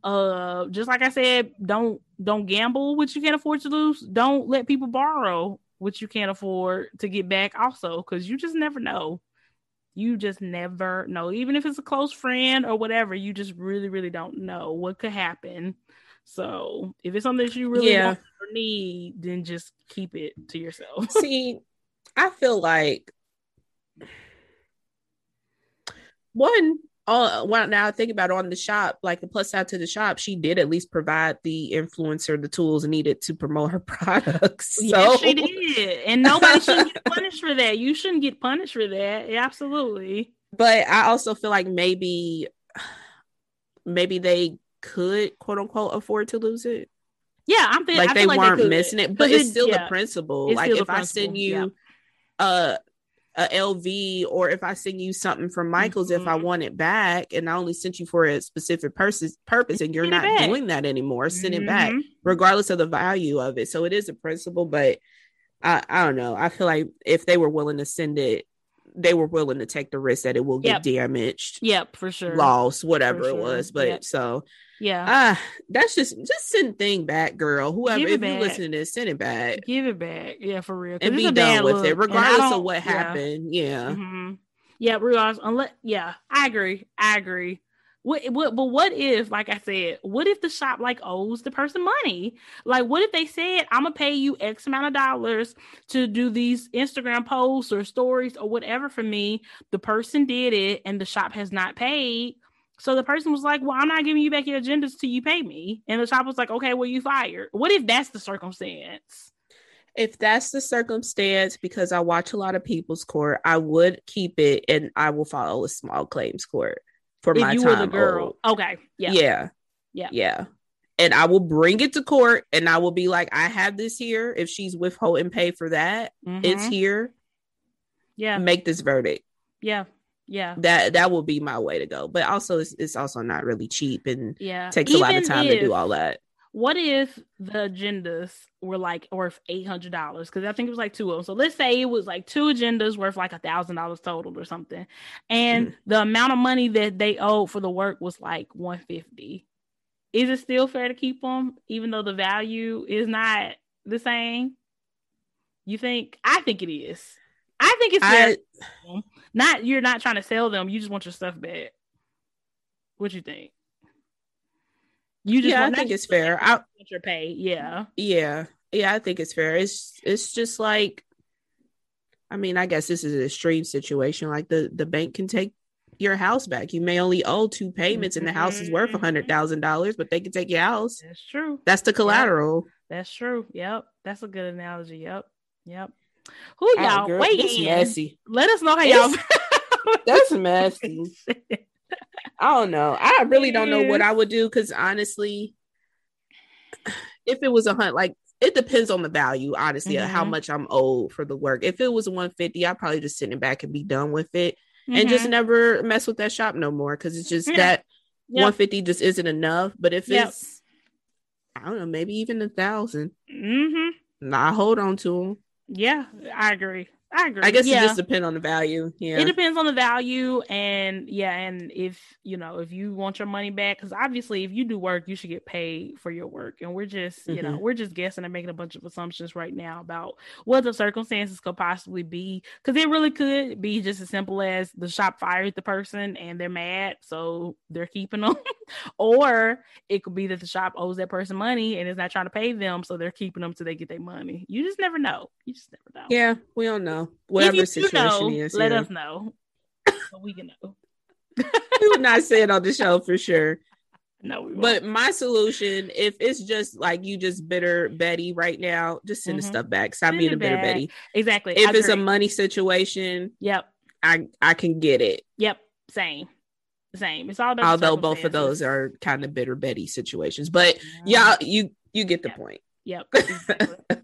Uh just like I said, don't don't gamble what you can't afford to lose. Don't let people borrow what you can't afford to get back also because you just never know you just never know. Even if it's a close friend or whatever you just really really don't know what could happen. So if it's something that you really yeah. need then just keep it to yourself. See i feel like one oh well now I think about on the shop, like the plus side to the shop, she did at least provide the influencer the tools needed to promote her products. So. Yes, she did. And nobody should get punished for that. You shouldn't get punished for that. Absolutely. But I also feel like maybe maybe they could quote unquote afford to lose it. Yeah, I'm feeling like they weren't they missing it, but it's, still yeah, the principle. Like if. I send you yeah. uh a LV or if I send you something from Michael's mm-hmm. if I mm-hmm. want it back and I only sent you for a specific purpose purpose and you're not doing that anymore, send mm-hmm. it back mm-hmm. regardless of the value of it. So it is a principle, but I, I don't know. I feel like if they were willing to send it, they were willing to take the risk that it will get yep. damaged. Yep, for sure. Lost, whatever sure. it was. But yep. so yeah. Ah, that's just just send thing back, girl. Whoever if back. you listen to this, send it back. Give it back. Yeah, for real. And be done with look. it, regardless of what yeah. happened. Yeah. Mm-hmm. Yeah, regardless. Unless yeah, I agree. I agree. What, what, but what if, like I said, what if the shop like owes the person money? Like, what if they said, I'm gonna pay you X amount of dollars to do these Instagram posts or stories or whatever for me? The person did it and the shop has not paid. So the person was like, Well, I'm not giving you back your agendas till you pay me. And the shop was like, Okay, well, you fired. What if that's the circumstance? If that's the circumstance, because I watch a lot of people's court, I would keep it and I will follow a small claims court for if my you time. Were the girl. Okay. Yeah. Yeah. Yeah. Yeah. And I will bring it to court and I will be like, I have this here. If she's withholding pay for that, mm-hmm. it's here. Yeah. Make this verdict. Yeah yeah that that will be my way to go but also it's, it's also not really cheap and yeah takes Even a lot of time if, to do all that what if the agendas were like worth eight hundred dollars? Because I think it was like two of them. So let's say it was like two agendas worth like a thousand dollars total or something, and mm. the amount of money that they owed for the work was like one fifty. Is it still fair to keep them, even though the value is not the same? You think? I think it is. I think it's fair. I, not you're not trying to sell them. You just want your stuff back. What you think? You just yeah, I think it's fair. I want your pay. Yeah. Yeah. Yeah, I think it's fair. It's it's just like I mean, I guess this is an extreme situation. Like the the bank can take your house back. You may only owe two payments mm-hmm. and the house is worth a hundred mm-hmm. thousand dollars, but they can take your house. That's true. That's the collateral. Yep. That's true. Yep. That's a good analogy. Yep. Yep. Who y'all? Girl, Wait, messy. Let us know how y'all. that's messy. I don't know. I really don't know what I would do because honestly, if it was a hunt, like it depends on the value, honestly, mm-hmm. how much I'm owed for the work. If it was 150, I'd probably just sit it back and be done with it mm-hmm. and just mm-hmm. never mess with that shop no more because it's just yeah. that yep. 150 just isn't enough. But if yep. it's, I don't know, maybe even a 1000 mm-hmm. I hold on to them. Yeah, I agree. I agree. I guess yeah. it just depends on the value. Yeah. It depends on the value and yeah, and if you know, if you want your money back, because obviously if you do work, you should get paid for your work. And we're just, mm-hmm. you know, mm-hmm. we're just guessing and making a bunch of assumptions right now about what the circumstances could possibly be. Cause it really could be just as simple as the shop fired the person and they're mad, so they're keeping them. or it could be that the shop owes that person money and is not trying to pay them, so they're keeping them till they get their money. You just never know. You just never know. Yeah, we don't know. Whatever situation know, is. Let yeah. us know. We can know. we would not say it on the show for sure. No, but my solution, if it's just like you just bitter Betty right now, just send mm-hmm. the stuff back. Stop send being a bitter back. Betty. Exactly. If I it's a money situation, yep, I I can get it. Yep, same same. It's all about. Although both of those are kind of bitter Betty situations, but yeah, you you get the yep. point. Yep. Exactly.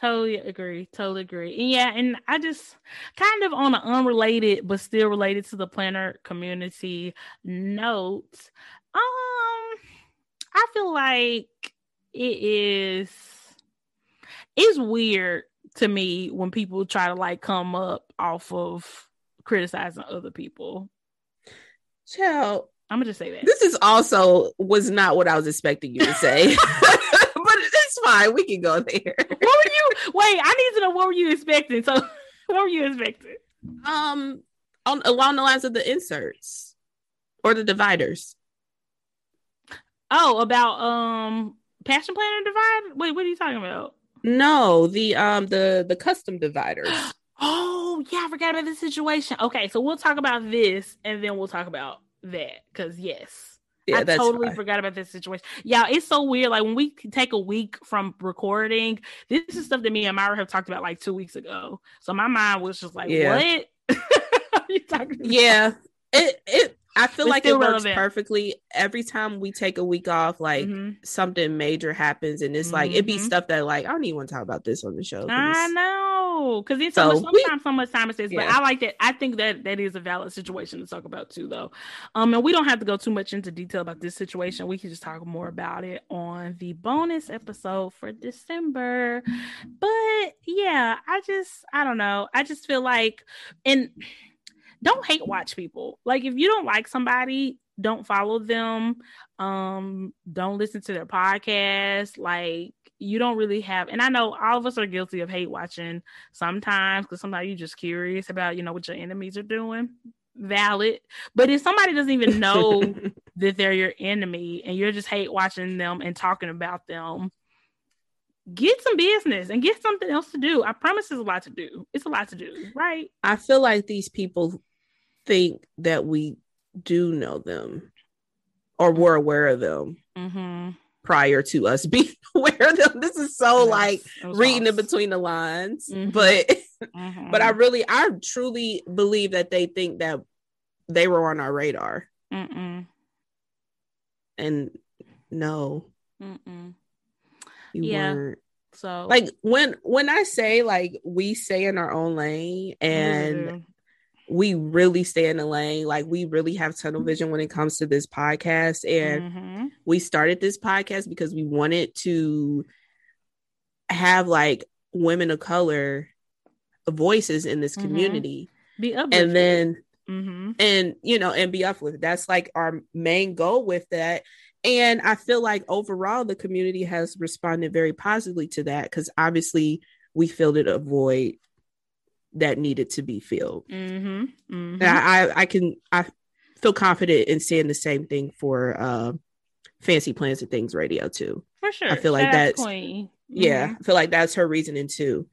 Totally agree. Totally agree. And yeah, and I just kind of on an unrelated but still related to the planner community note. Um, I feel like it is. It's weird to me when people try to like come up off of criticizing other people Child, I'm gonna just say that. This is also was not what I was expecting you to say. it's fine. We can go there. What were you wait, I need to know what were you expecting? So what were you expecting? Um on along the lines of the inserts or the dividers. Oh, about um passion planner divide? Wait, what are you talking about? No, the um the the custom dividers. Oh, yeah, I forgot about this situation. Okay, so we'll talk about this and then we'll talk about that because yes. Yeah, I totally fine. forgot about this situation. Yeah, it's so weird. Like when we take a week from recording, this is stuff that me and Myra have talked about like two weeks ago. So my mind was just like, yeah. "What?" You talking?" About? Yeah, it it I feel like it works perfectly every time we take a week off. Like mm-hmm. something major happens, and it's mm-hmm. like it be mm-hmm. stuff that like I don't even want to talk about this on the show. I know because it's so, so much, sometimes so much time it says, yeah. but I like that. I think that that is a valid situation to talk about too, though. Um, and we don't have to go too much into detail about this situation. We can just talk more about it on the bonus episode for December. But yeah, I just I don't know. I just feel like and don't hate watch people. Like if you don't like somebody, don't follow them. Um, don't listen to their podcast. Like you don't really have and I know all of us are guilty of hate watching sometimes because sometimes you're just curious about, you know, what your enemies are doing. Valid. But if somebody doesn't even know that they're your enemy and you're just hate watching them and talking about them, get some business and get something else to do. I promise there's a lot to do. It's a lot to do, right? I feel like these people think that we do know them or were aware of them mm-hmm. prior to us being aware of them. This is so yes, like reading in between the lines, mm-hmm. but mm-hmm. but I really, I truly believe that they think that they were on our radar, Mm-mm. and no, Mm-mm. you yeah. weren't. So like when when I say like we stay in our own lane and we really stay in the lane. Like we really have tunnel vision when it comes to this podcast. And mm-hmm. we started this podcast because we wanted to have like women of color voices in this mm-hmm. community. Be up and then mm-hmm. and you know and be up uplifted. That's like our main goal with that. And I feel like overall the community has responded very positively to that because obviously we filled it a void that needed to be filled. Mm-hmm. Mm-hmm. I, I can I feel confident in saying the same thing for uh, Fancy Plans and Things Radio too. For sure, I feel like that's, that's mm-hmm. yeah. I feel like that's her reasoning too.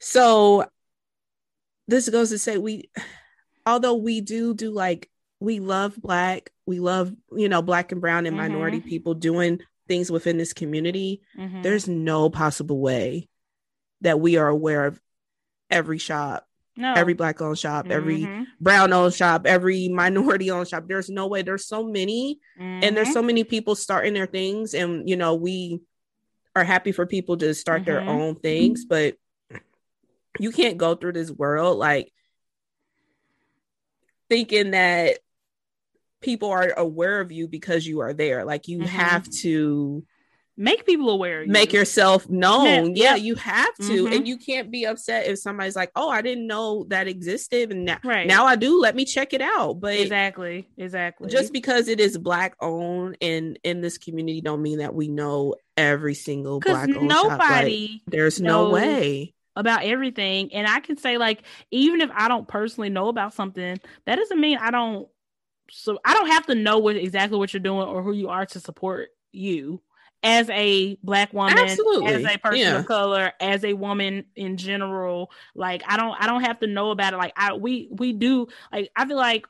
So this goes to say we, although we do do like we love black, we love you know black and brown and minority mm-hmm. people doing things within this community. Mm-hmm. There's no possible way that we are aware of every shop, no. every black owned shop, mm-hmm. every brown owned shop, every minority owned shop. There's no way. There's so many, mm-hmm. and there's so mm-hmm. many people starting their things, and you know we are happy for people to start mm-hmm. their own things, but you can't go through this world like thinking that people are aware of you because you are there. Like you mm-hmm. have to make people aware make yourself known. Yeah, yeah you have to mm-hmm. and you can't be upset if somebody's like oh i didn't know that existed and now, right. now i do let me check it out. But exactly exactly. just because it is black owned and in this community don't mean that we know every single black owned nobody like, there's no way. about everything and i can say like even if i don't personally know about something that doesn't mean i don't so i don't have to know what exactly what you're doing or who you are to support you as a black woman Absolutely. as a person yeah. of color as a woman in general like i don't i don't have to know about it like i we we do like i feel like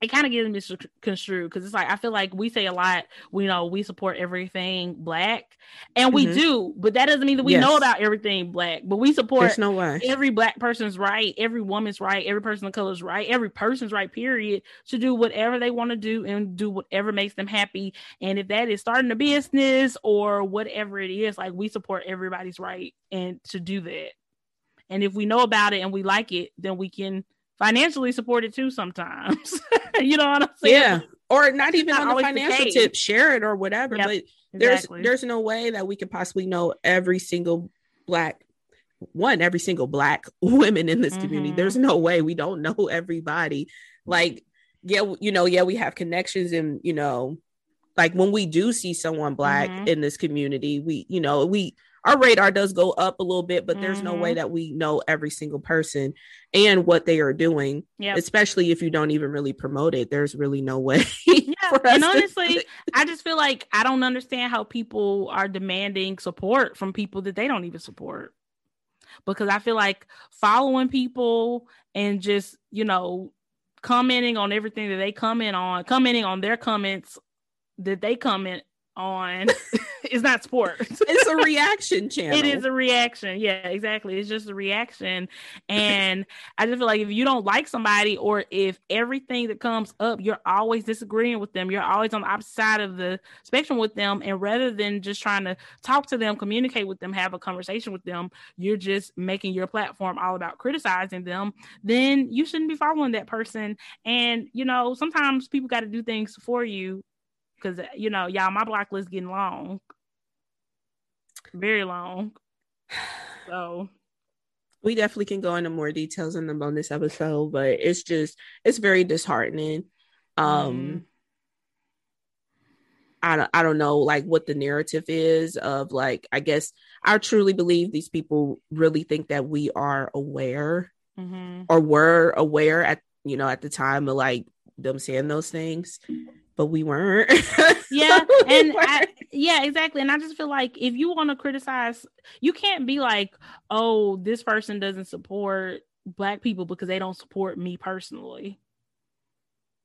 it kind of gets misconstrued because it's like I feel like we say a lot, we know we support everything black, and we mm-hmm. do, but that doesn't mean that we yes. know about everything black. But we support There's no way. every black person's right, every woman's right, every person of color's right, every person's right, period, to do whatever they want to do and do whatever makes them happy. And if that is starting a business or whatever it is, like we support everybody's right and to do that. And if we know about it and we like it, then we can financially supported too sometimes. you know what I'm saying? Yeah. Or not even not on the financial the tip, share it or whatever. Yep, but there's exactly. there's no way that we could possibly know every single black one, every single black women in this mm-hmm. community. There's no way we don't know everybody. Like, yeah, you know, yeah, we have connections and you know, like when we do see someone black mm-hmm. in this community, we, you know, we our radar does go up a little bit, but mm-hmm. there's no way mm-hmm. that we know every single person and what they are doing. Yeah. Especially if you don't even really promote it. There's really no way. yeah. and honestly, to- I just feel like I don't understand how people are demanding support from people that they don't even support. Because I feel like following people and just, you know, commenting on everything that they comment on, commenting on their comments that they comment on is not sports. it's a reaction channel. It is a reaction. Yeah, exactly. It's just a reaction. And I just feel like if you don't like somebody or if everything that comes up, you're always disagreeing with them, you're always on the opposite side of the spectrum with them. And rather than just trying to talk to them, communicate with them, have a conversation with them, you're just making your platform all about criticizing them, then you shouldn't be following that person. And, you know, sometimes people got to do things for you because you know, y'all, my block list getting long, very long. So we definitely can go into more details in the bonus episode, but it's just it's very disheartening. Um mm. I don't, I don't know like what the narrative is of like I guess I truly believe these people really think that we are aware mm-hmm. or were aware at you know at the time of like them saying those things but we weren't. yeah, we and weren't. I, yeah, exactly. And I just feel like if you want to criticize, you can't be like, "Oh, this person doesn't support black people because they don't support me personally."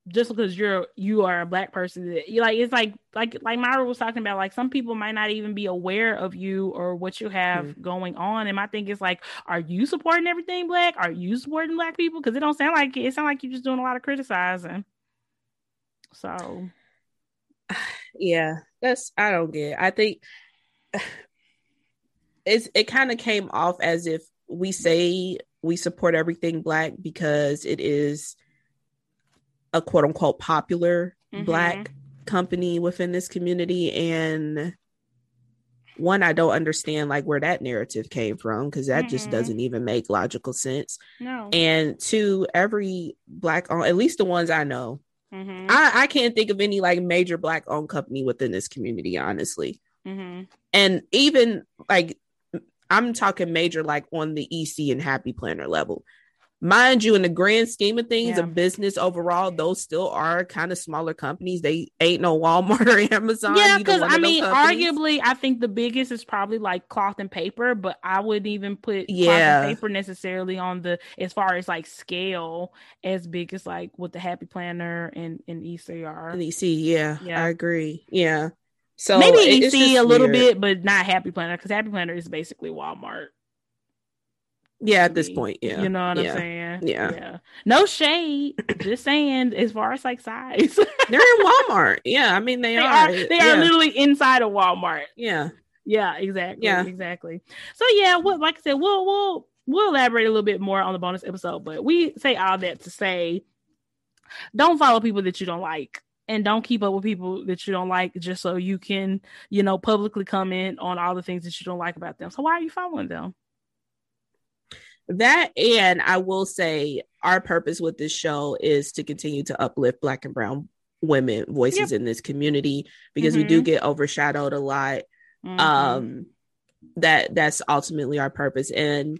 Just because you're you are a black person, you like it's like like like Myra was talking about. Like some people might not even be aware of you or what you have mm. going on. And my thing is like, are you supporting everything black? Are you supporting black people? Because it don't sound like it. It sounds like you're just doing a lot of criticizing. So yeah, that's I don't get. I think it's it kind of came off as if we say we support everything black because it is a quote unquote popular mm-hmm. black company within this community and one i don't understand like where that narrative came from because that mm-hmm. just doesn't even make logical sense no and two every black at least the ones i know Mm-hmm. I, I can't think of any like major black owned company within this community, honestly. Mm-hmm. And even like I'm talking major like on the EC and Happy Planner level. Mind you, in the grand scheme of things, yeah. of business overall, those still are kind of smaller companies. They ain't no Walmart or Amazon. Yeah, because I mean, arguably, I think the biggest is probably like cloth and paper, but I wouldn't even put yeah. paper necessarily on the as far as like scale as big as like what the Happy Planner and and ECR. And EC, yeah, yeah, I agree. Yeah. So maybe EC a little bit, but not Happy Planner because Happy Planner is basically Walmart. Yeah, at this point, yeah. You know what yeah. I'm saying? Yeah. Yeah. No shade. just saying, as far as like size. They're in Walmart. Yeah. I mean they, they are. are. They yeah. are literally inside of Walmart. Yeah. Yeah, exactly. Yeah, exactly. So yeah, what like I said, we'll we'll we'll elaborate a little bit more on the bonus episode, but we say all that to say don't follow people that you don't like and don't keep up with people that you don't like just so you can, you know, publicly comment on all the things that you don't like about them. So why are you following them? That and I will say our purpose with this show is to continue to uplift black and brown women voices yep. in this community because mm-hmm. we do mm-hmm. get overshadowed a lot. Mm-hmm. Um that that's ultimately our purpose and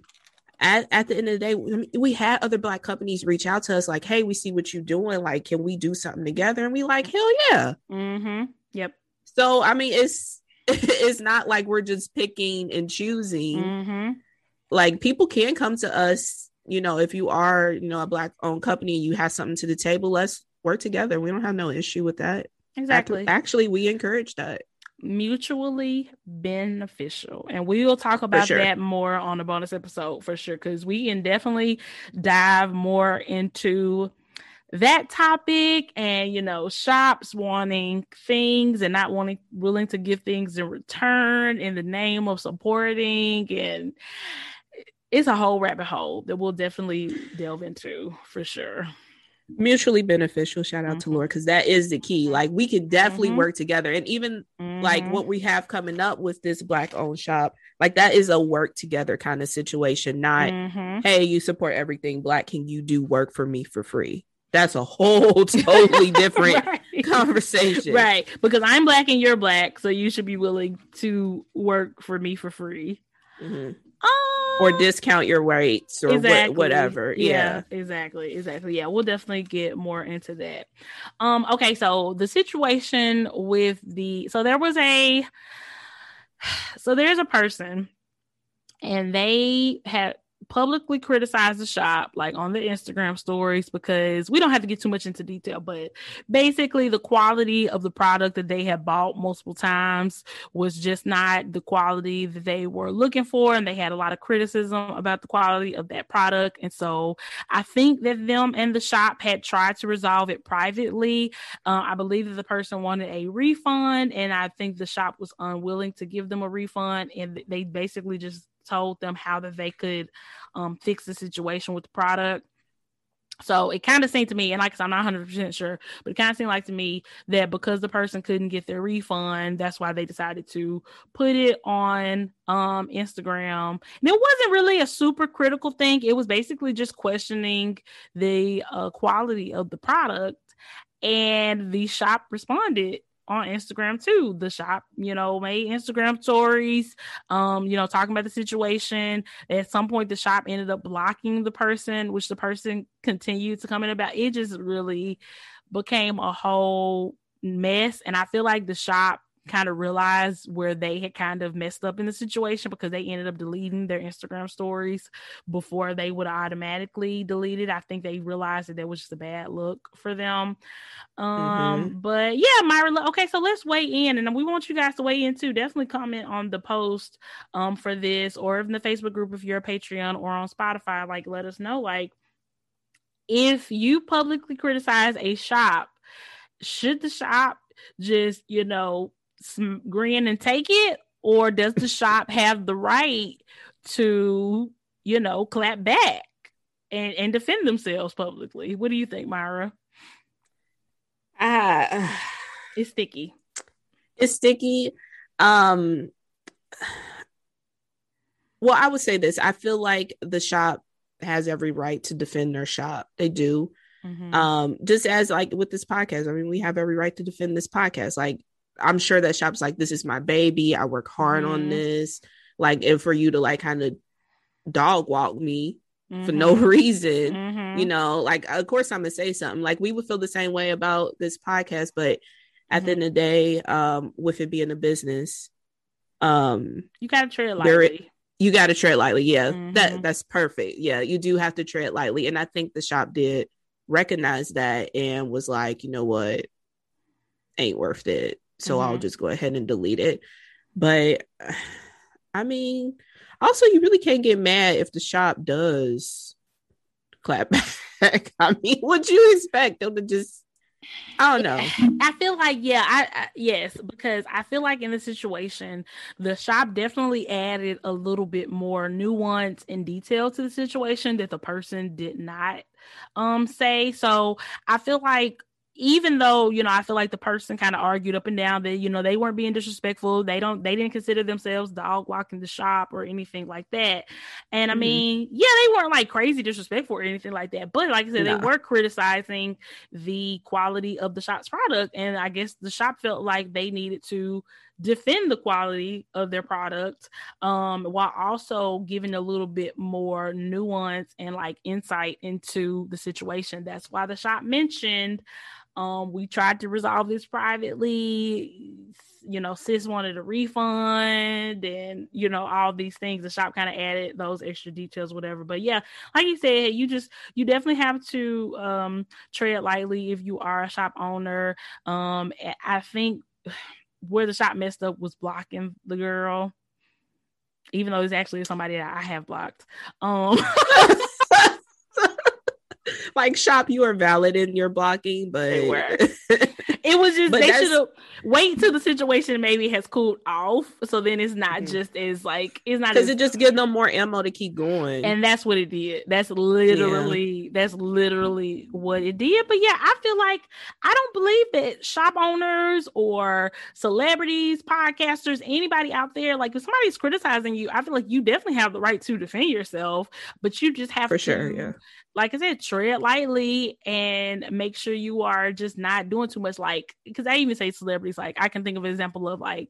at, at the end of the day, we had other black companies reach out to us like, hey, we see what you're doing. Like, can we do something together? And we like, hell yeah. Mm-hmm. Yep. So I mean, it's it's not like we're just picking and choosing. Like people can come to us, you know, if you are, you know, a black owned company, you have something to the table, let's work together. We don't have no issue with that. Exactly. Actually, we encourage that mutually beneficial and we will talk about sure. that more on the bonus episode for sure because we can definitely dive more into that topic and you know shops wanting things and not wanting willing to give things in return in the name of supporting and it's a whole rabbit hole that we'll definitely delve into for sure mutually beneficial shout out mm-hmm. to Laura because that is the key like we can definitely mm-hmm. work together and even mm-hmm. like what we have coming up with this black owned shop like that is a work together kind of situation not mm-hmm. hey you support everything black can you do work for me for free that's a whole totally different right. conversation right because i'm black and you're black so you should be willing to work for me for free or discount your rates or exactly. what, whatever. Yeah. yeah, exactly, exactly. Yeah, we'll definitely get more into that. Um, okay, so the situation with the so there was a so there's a person and they had publicly criticize the shop like on the Instagram stories because we don't have to get too much into detail, but basically the quality of the product that they had bought multiple times was just not the quality that they were looking for and they had a lot of criticism about the quality of that product and so I think that them and the shop had tried to resolve it privately. Uh, I believe that the person wanted a refund and I think the shop was unwilling to give them a refund and they basically just told them how that they could um, fix the situation with the product. So it kind of seemed to me, and like i'm not 100% sure, but it kind of seemed like to me that because the person couldn't get their refund, that's why they decided to put it on um, Instagram. And it wasn't really a super critical thing. It was basically just questioning the uh, quality of the product. And the shop responded on Instagram too. The shop, you know, made Instagram stories, um, you know, talking about the situation. At some point, the shop ended up blocking the person, which the person continued to come in about. It just really became a whole mess. And I feel like the shop kind of realized where they had kind of messed up in the situation because they ended up deleting their Instagram stories before they would automatically delete it. I think they realized that that was just a bad look for them. Um, mm-hmm. but yeah, Myra, okay, so let's weigh in and we want you guys to weigh in too. Definitely comment on the post um for this or in the Facebook group if you're a Patreon or on Spotify, like let us know like if you publicly criticize a shop, should the shop just, you know, grin and take it, or does the shop have the right to, you know, clap back and, and defend themselves publicly? What do you think, Myra? Uh, it's sticky. It's sticky. Um, well, I would say this. I feel like the shop has every right to defend their shop. They do. Mm-hmm. Um, just as like with this podcast, I mean, we have every right to defend this podcast. Like I'm sure that shop's like, this is my baby. I work hard mm-hmm. on this. Like, and for you to like kind of dog walk me mm-hmm. for no reason, mm-hmm. you know, like, of course I'm gonna say something. Like, we would feel the same way about this podcast, but at the mm-hmm. end of the day, um, with it being a business, um, you gotta tread lightly. you gotta tread lightly. Yeah, that mm-hmm. that's perfect. Yeah, you do have to tread lightly, and I think the shop did recognize that and was like, you know what, ain't worth it so mm-hmm. I'll just go ahead and delete it. But I mean, also you really can't get mad if the shop does clap back. I mean, what you expect them to just I don't know. I feel like yeah, I, I, yes, because I feel like in the situation, the shop definitely added a little bit more nuance and detail to the situation that the person did not um say. So I feel like even though you know i feel like the person kind of argued up and down that you know they weren't being disrespectful they don't they didn't consider themselves dog walking the shop or anything like that and mm-hmm. i mean yeah they weren't like crazy disrespectful or anything like that but like i said no. they were criticizing the quality of the shop's product and i guess the shop felt like they needed to defend the quality of their product um, while also giving a little bit more nuance and like insight into the situation that's why the shop mentioned um, we tried to resolve this privately. You know, sis wanted a refund and you know, all these things. The shop kind of added those extra details, whatever. But yeah, like you said, you just you definitely have to um tread lightly if you are a shop owner. Um I think where the shot messed up was blocking the girl even though it's actually somebody that I have blocked. Um like shop you are valid in your blocking but it was just they should have wait till the situation maybe has cooled off so then it's not mm-hmm. just as like it's not because it just gives them more ammo to keep going. And that's what it did. That's literally yeah. that's literally what it did. But yeah i feel like i don't believe that shop owners or celebrities podcasters anybody out there like if somebody's criticizing you i feel like you definitely have the right to defend yourself but you just have for to sure yeah like I said, tread lightly and make sure you are just not doing too much. Like, because I even say celebrities, like I can think of an example of like,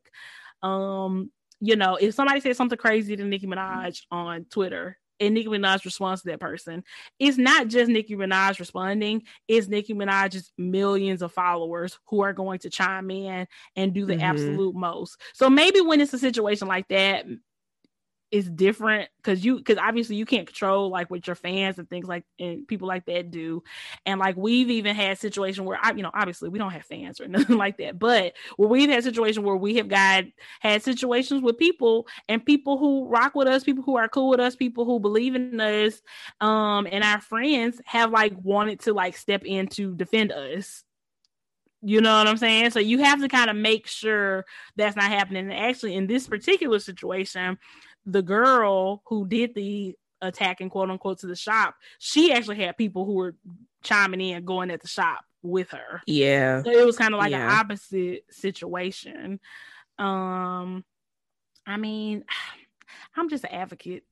um, you know, if somebody says something crazy to Nicki Minaj on Twitter and Nicki Minaj responds to that person, it's not just Nicki Minaj responding, it's Nicki Minaj's millions of followers who are going to chime in and do the mm-hmm. absolute most. So maybe when it's a situation like that, it's different because you because obviously you can't control like what your fans and things like and people like that do and like we've even had situation where i you know obviously we don't have fans or nothing like that but where we've had situation where we have got had situations with people and people who rock with us people who are cool with us people who believe in us um and our friends have like wanted to like step in to defend us you know what I'm saying? So you have to kind of make sure that's not happening. And actually, in this particular situation, the girl who did the attacking quote unquote to the shop, she actually had people who were chiming in going at the shop with her. Yeah. So it was kind of like yeah. an opposite situation. Um I mean, I'm just an advocate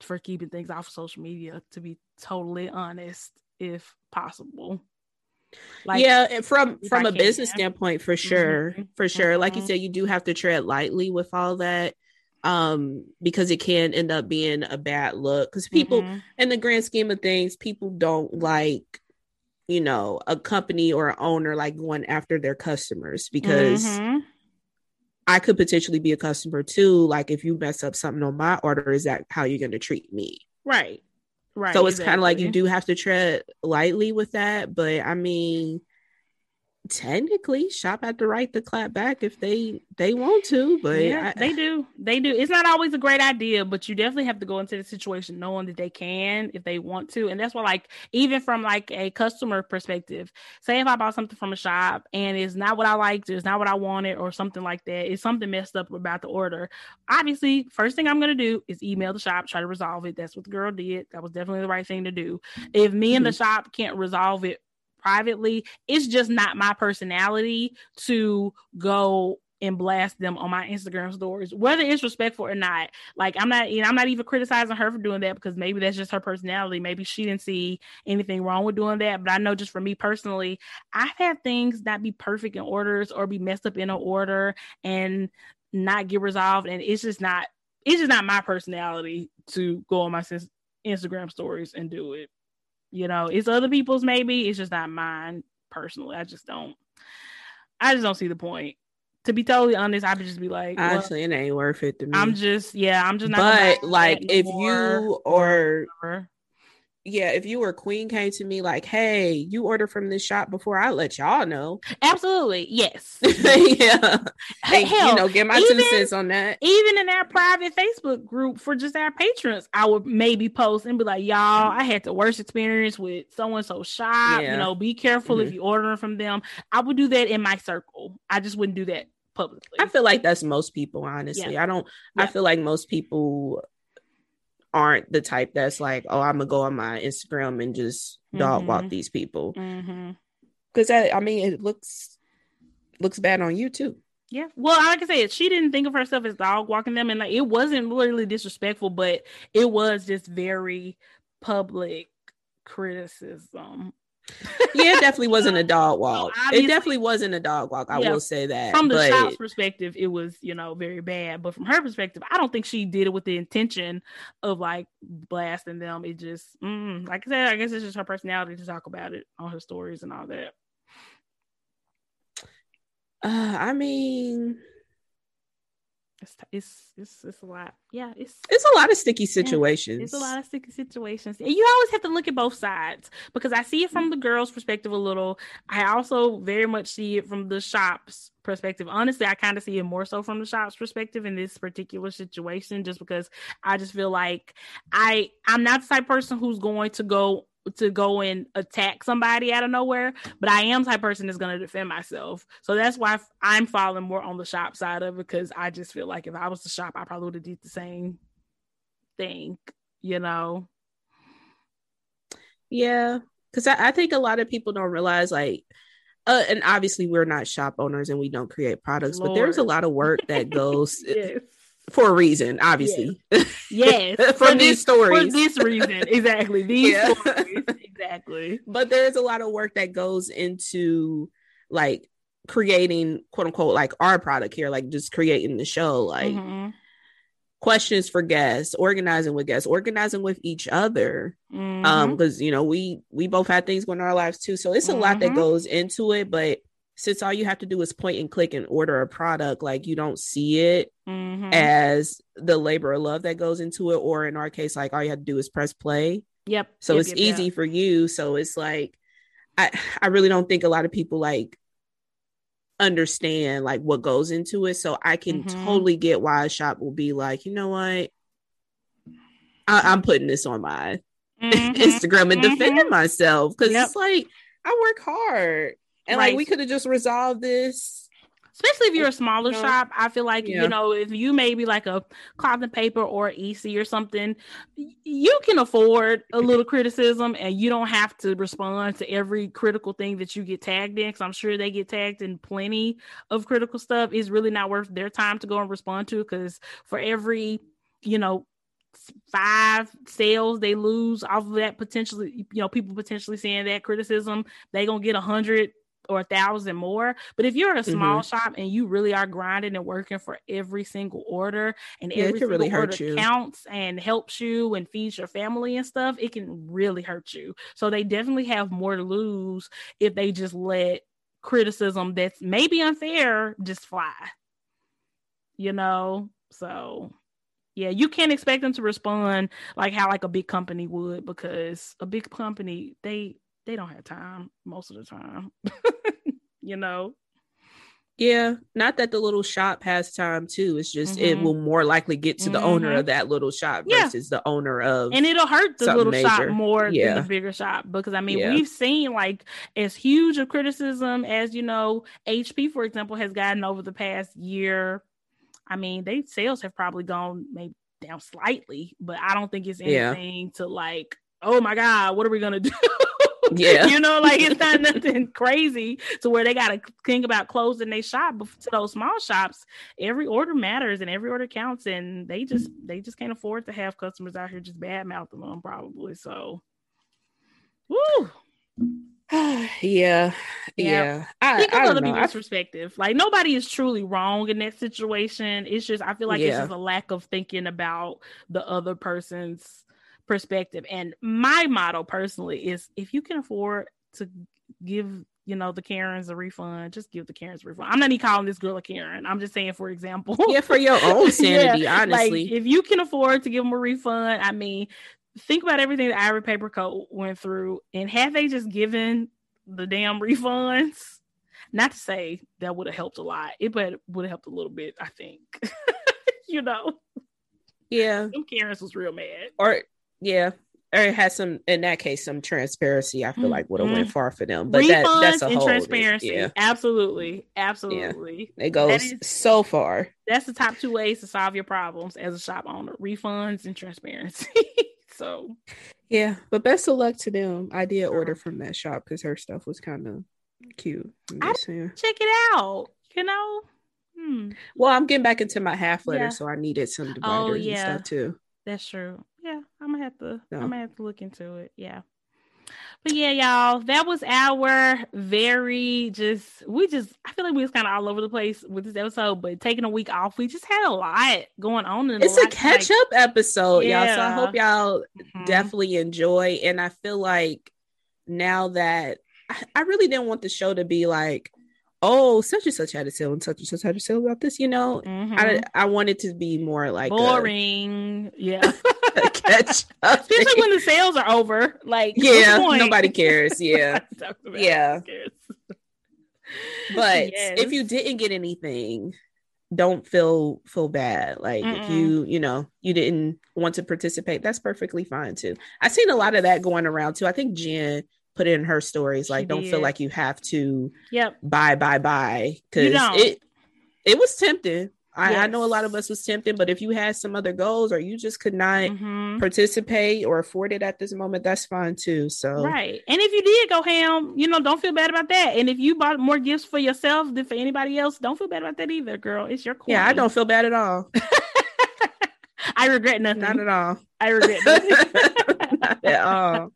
for keeping things off of social media to be totally honest if possible. Like, yeah, from from a business standpoint, for sure, mm-hmm. for sure. Mm-hmm. Like you mm-hmm. said, you do have to tread lightly with all that um because it can end up being a bad look because people mm-hmm. in the grand scheme of things people don't like you know a company or an owner like going after their customers because mm-hmm. i could potentially be a customer too like if you mess up something on my order is that how you're going to treat me right right so it's exactly. kind of like you do have to tread lightly with that but i mean technically shop at the right to clap back if they they want to but yeah, I, they do. They do. It's not always a great idea but you definitely have to go into the situation knowing that they can if they want to. And that's why like even from like a customer perspective say if i bought something from a shop and it's not what i liked it's not what i wanted or something like that it's something messed up about the order obviously first thing i'm going to do is email the shop try to resolve it. That's what the girl did. That was definitely the right thing to do. If me and the mm-hmm. shop can't resolve it privately. It's just not my personality to go and blast them on my Instagram stories, whether it's respectful or not. Like I'm not, you know, I'm not even criticizing her for doing that because maybe that's just her personality. Maybe she didn't see anything wrong with doing that. But I know just for me personally, I've had things not be perfect in orders or be messed up in an order and not get resolved, and it's just not, it's just not my personality to go on my Instagram stories and do it. You know, it's other people's maybe. It's just not mine personally. I just don't. I just don't see the point. To be totally honest, I would just be like, well, actually, it ain't worth it to me. I'm just, yeah, I'm just not. But like, if you or yeah, if you were queen came to me like, hey, you order from this shop before I let y'all know. Absolutely. Yes. yeah. Hey, Hell, you know, get my even, two cents on that. Even in our private Facebook group for just our patrons, I would maybe post and be like, y'all, I had the worst experience with so and so shop. Yeah. You know, be careful mm-hmm. if you ordering from them. I would do that in my circle. I just wouldn't do that publicly. I feel like that's most people, honestly. Yeah. I don't yeah. I feel like most people aren't the type that's like, oh, I'm gonna go on my Instagram and just dog mm-hmm. walk these people. Because mm-hmm. I, I mean, it looks looks bad on you too. Yeah. Well, i like I said, she didn't think of herself as dog walking them, and like it wasn't really disrespectful, but it was just very public criticism yeah, it definitely wasn't a dog walk. it definitely wasn't a dog walk. I yeah, will say that. From the but... shop's perspective, it was, you know, very bad. But from her perspective, I don't think she did it with the intention of like blasting them. It just, mm, like I said, I guess it's just her personality to talk about it on her stories and all that. Uh, I mean, it's it's it's, it's a lot. Yeah, it's it's a lot of sticky situations. Yeah, it's a lot of sticky situations. And you always have to look at both sides because I see it from mm-hmm. the girl's perspective a little. I also very much see it from the shop's perspective. Honestly, I kind of see it more so from the shop's perspective in this particular situation, just because I just feel like I I'm not the type person who's going to go to go and attack somebody out of nowhere, but I am type person that's going to defend myself. So that's why I'm falling more on the shop side of it because I just feel like if I was the shop, I probably would have did the same thing, you know. Yeah, because I, I think a lot of people don't realize like uh, and obviously we're not shop owners and we don't create products, Lord. but there's a lot of work that goes yes for a reason, obviously. Yes, yes. from these stories. For this reason, exactly. These yeah. stories, exactly. But there's a lot of work that goes into like creating quote unquote like our product here, like just creating the show, like mm-hmm. questions for guests, organizing with guests, organizing with each other. Mm-hmm. Um, because you know, we we both had things going on in our lives too. So it's a mm-hmm. lot that mm-hmm. goes into it, but since all you have to do is point and click and order a product, like you don't see it mm-hmm. as the labor of love that goes into it, or in our case, like all you have to do is press play. Yep. So yep, it's yep, easy yep. for you. So it's like I I really don't think a lot of people like understand like what goes into it. So I can mm-hmm. totally get why a shop will be like, you know what? I, am putting this on my mm-hmm. Instagram and defending mm-hmm. myself because it's like I work hard and right. like we could have just resolved this especially if you're a smaller know, shop i feel like yeah. you know if you maybe like a Cloth and Paper or EC or something you can afford a little criticism and you don't have to respond to every critical thing that you get tagged in because i'm sure they get tagged in plenty of critical stuff it's really not worth their time to go and respond to because for every you know five sales they lose off of that potentially you know people potentially saying that criticism they gonna get a hundred or a thousand more. But if you're a small mm-hmm. shop and you really are grinding and working for every single order and yeah, every single really order you. counts and helps you and feeds your family and stuff, it can really hurt you. So they definitely have more to lose if they just let criticism that's maybe unfair just fly. You know? So yeah, you can't expect them to respond like how like a big company would because a big company they they don't have time most of the time. you know? Yeah, not that the little shop has time too. It's just mm-hmm. it will more likely get to the mm-hmm. owner of that little shop yeah. versus the owner of and it'll hurt the little major. shop more yeah. than the bigger shop because I mean yeah. we've seen like as huge a criticism as you know HP for example has gotten over the past year. I mean, they sales have probably gone maybe down slightly, but I don't think it's anything to like, oh my god, what are we gonna do? Yeah. you know, like it's not nothing crazy to where they got to think about closing their shop. But to those small shops, every order matters and every order counts. And they just, they just can't afford to have customers out here just bad mouthing them, probably. So, woo. yeah, yeah. yeah. I, Think of other people's I... perspective. Like nobody is truly wrong in that situation. It's just I feel like yeah. it's just a lack of thinking about the other person's perspective. And my motto personally is if you can afford to give you know the Karens a refund, just give the Karens a refund. I'm not even calling this girl a Karen. I'm just saying, for example, yeah, for your own sanity, yeah, honestly. Like, if you can afford to give them a refund, I mean, think about everything that Ivory Paper Co went through, and had they just given the damn refunds, not to say that would have helped a lot, it but would have helped a little bit, I think. you know. Yeah. Them Karens was real mad. Or yeah. Or it has some in that case some transparency, I feel like would have went mm-hmm. far for them. But that, that's a and whole transparency. Yeah. Absolutely. Absolutely. Yeah. It goes is, so far. That's the top two ways to solve your problems as a shop owner. Refunds and transparency. so yeah. But best of luck to them. I did order from that shop because her stuff was kind of cute. I check it out. You know, Hmm. Well, I'm getting back into my half letter, yeah. so I needed some oh, dividers oh, and stuff too. That's true. Yeah, I'm gonna have to. I'm gonna have to look into it. Yeah. But yeah, y'all, that was our very just we just I feel like we was kind of all over the place with this episode, but taking a week off, we just had a lot going on. it's a, a catch up episode, yeah. y'all. So I hope y'all mm-hmm. definitely enjoy. And I feel like now that I, I really didn't want the show to be like oh, such and such had a sale and such and such had a sale about this. You know, mm-hmm. I I wanted to be more like boring. A, yeah, catch up. Especially when the sales are over. Like, yeah, nobody cares. Yeah, yeah. Cares. but yes. if you didn't get anything, don't feel feel bad. Like Mm-mm. if you you know you didn't want to participate, that's perfectly fine too. I've seen a lot of that going around too. I think Jen put in her stories like she don't did. feel like you have to yep buy buy buy because it it was tempting I, yes. I, know a lot of us was tempted, but if you had some other goals or you just could not mm-hmm. participate or afford it at this moment, that's fine too. So right, and if you did go ham, you know, don't feel bad about that. And if you bought more gifts for yourself than for anybody else, don't feel bad about that either, girl. It's your coin. Yeah, I don't feel bad at all. I regret nothing. Not at all. I regret nothing. Not at all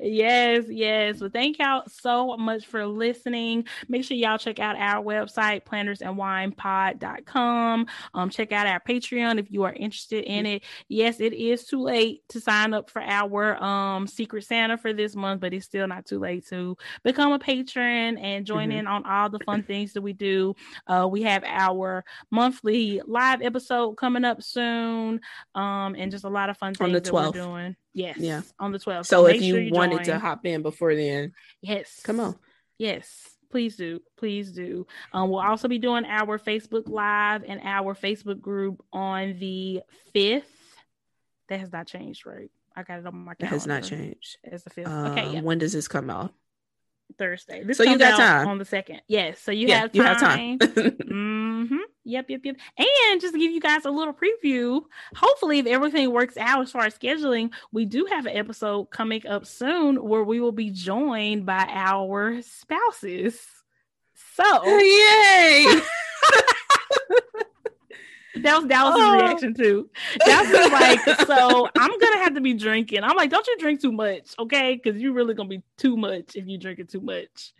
yes, yes. Well, thank y'all so much for listening. Make sure y'all check out our website, plannersandwinepod.com. Um, check out our Patreon if you are interested in it. Yes, it is too late to sign up for our um Secret Santa for this month, but it's still not too late to become a patron and join mm-hmm. in on all the fun things that we do. Uh, we have our monthly live episode coming up soon. Um, and just a lot of fun things on the 12th. that we're doing. Yes. Yeah. On the 12th. So, so if you, sure you wanted join. to hop in before then, yes. Come on. Yes. Please do. Please do. Um, we'll also be doing our Facebook Live and our Facebook group on the 5th. That has not changed, right? I got it on my calendar. It has not changed. It's the 5th. Um, okay. Yeah. When does this come out? Thursday. This so you got time on the second. Yes. So you yeah, have time. You have time. mm-hmm. Yep, yep, yep. And just to give you guys a little preview, hopefully, if everything works out as far as scheduling, we do have an episode coming up soon where we will be joined by our spouses. So, yay! that was Dallas's oh. reaction too. Dallas was like, "So I'm gonna have to be drinking." I'm like, "Don't you drink too much, okay? Because you're really gonna be too much if you drink it too much."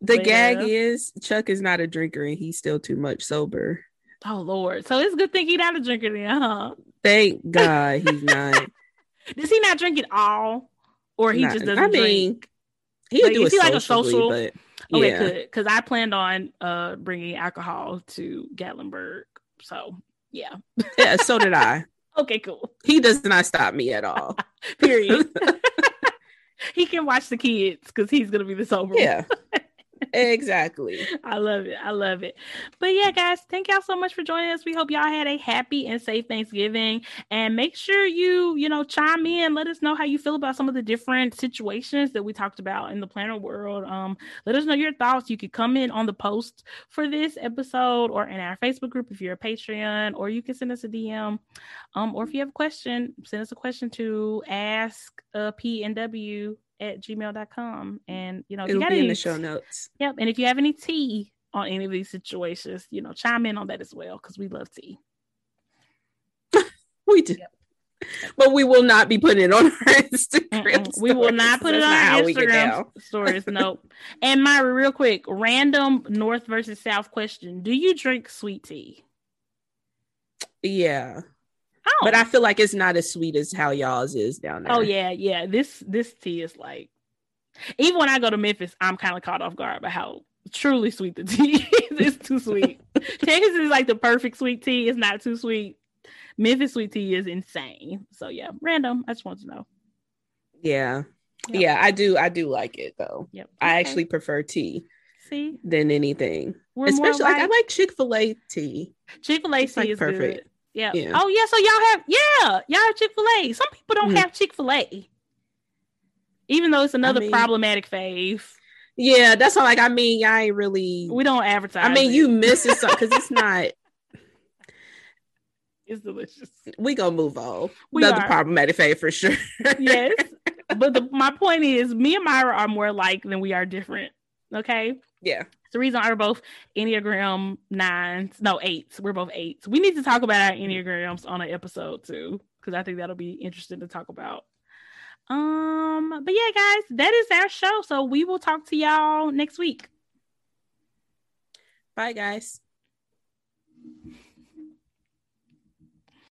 The but, gag is Chuck is not a drinker and he's still too much sober. Oh Lord. So it's a good thing he's not a drinker then, huh? Thank God he's not. Does he not drink at all? Or he not, just doesn't I mean, drink? He'll like, do is he like a social? But, yeah. Okay. Because I planned on uh bringing alcohol to Gatlinburg. So yeah. yeah, so did I. okay, cool. He does not stop me at all. Period. he can watch the kids because he's gonna be the sober. Yeah exactly. I love it. I love it. But yeah, guys, thank y'all so much for joining us. We hope y'all had a happy and safe Thanksgiving. And make sure you, you know, chime in. Let us know how you feel about some of the different situations that we talked about in the planner world. Um, let us know your thoughts. You could come in on the post for this episode or in our Facebook group if you're a Patreon, or you can send us a DM. Um, or if you have a question, send us a question to ask uh, P and W at gmail.com. Mm-hmm. And, you know, it'll be in the show notes. Yep. And if you have any tea on any of these situations, you know, chime in on that as well because we love tea. we do. Yep. But we will not be putting it on our Instagram. We will not put it on our Instagram stories. Nope. and Myra, real quick, random North versus South question: Do you drink sweet tea? Yeah. Oh. But I oh. feel like it's not as sweet as how y'all's is down oh, there. Oh yeah, yeah. This this tea is like even when I go to Memphis, I'm kind of caught off guard by how truly sweet the tea is. it's too sweet. Texas is like the perfect sweet tea. It's not too sweet. Memphis sweet tea is insane. So yeah, random. I just want to know. Yeah. Yep. Yeah, I do. I do like it though. Yep. Okay. I actually prefer tea. See, than anything. We're Especially like, like, I like Chick Fil A tea. Chick Fil A tea like is perfect. Good. Yeah. yeah. Oh yeah. So y'all have yeah y'all have Chick Fil A. Some people don't mm-hmm. have Chick Fil A, even though it's another I mean, problematic fave. Yeah, that's all. Like I mean, y'all ain't really. We don't advertise. I mean, it. you miss it because it's not. It's delicious. We gonna move on. We Another are. problematic fave for sure. yes, but the, my point is, me and Myra are more alike than we are different. Okay. Yeah. The reason we're both Enneagram nines, no eights. We're both eights. We need to talk about our Enneagrams on an episode too, because I think that'll be interesting to talk about. Um, but yeah, guys, that is our show. So we will talk to y'all next week. Bye, guys.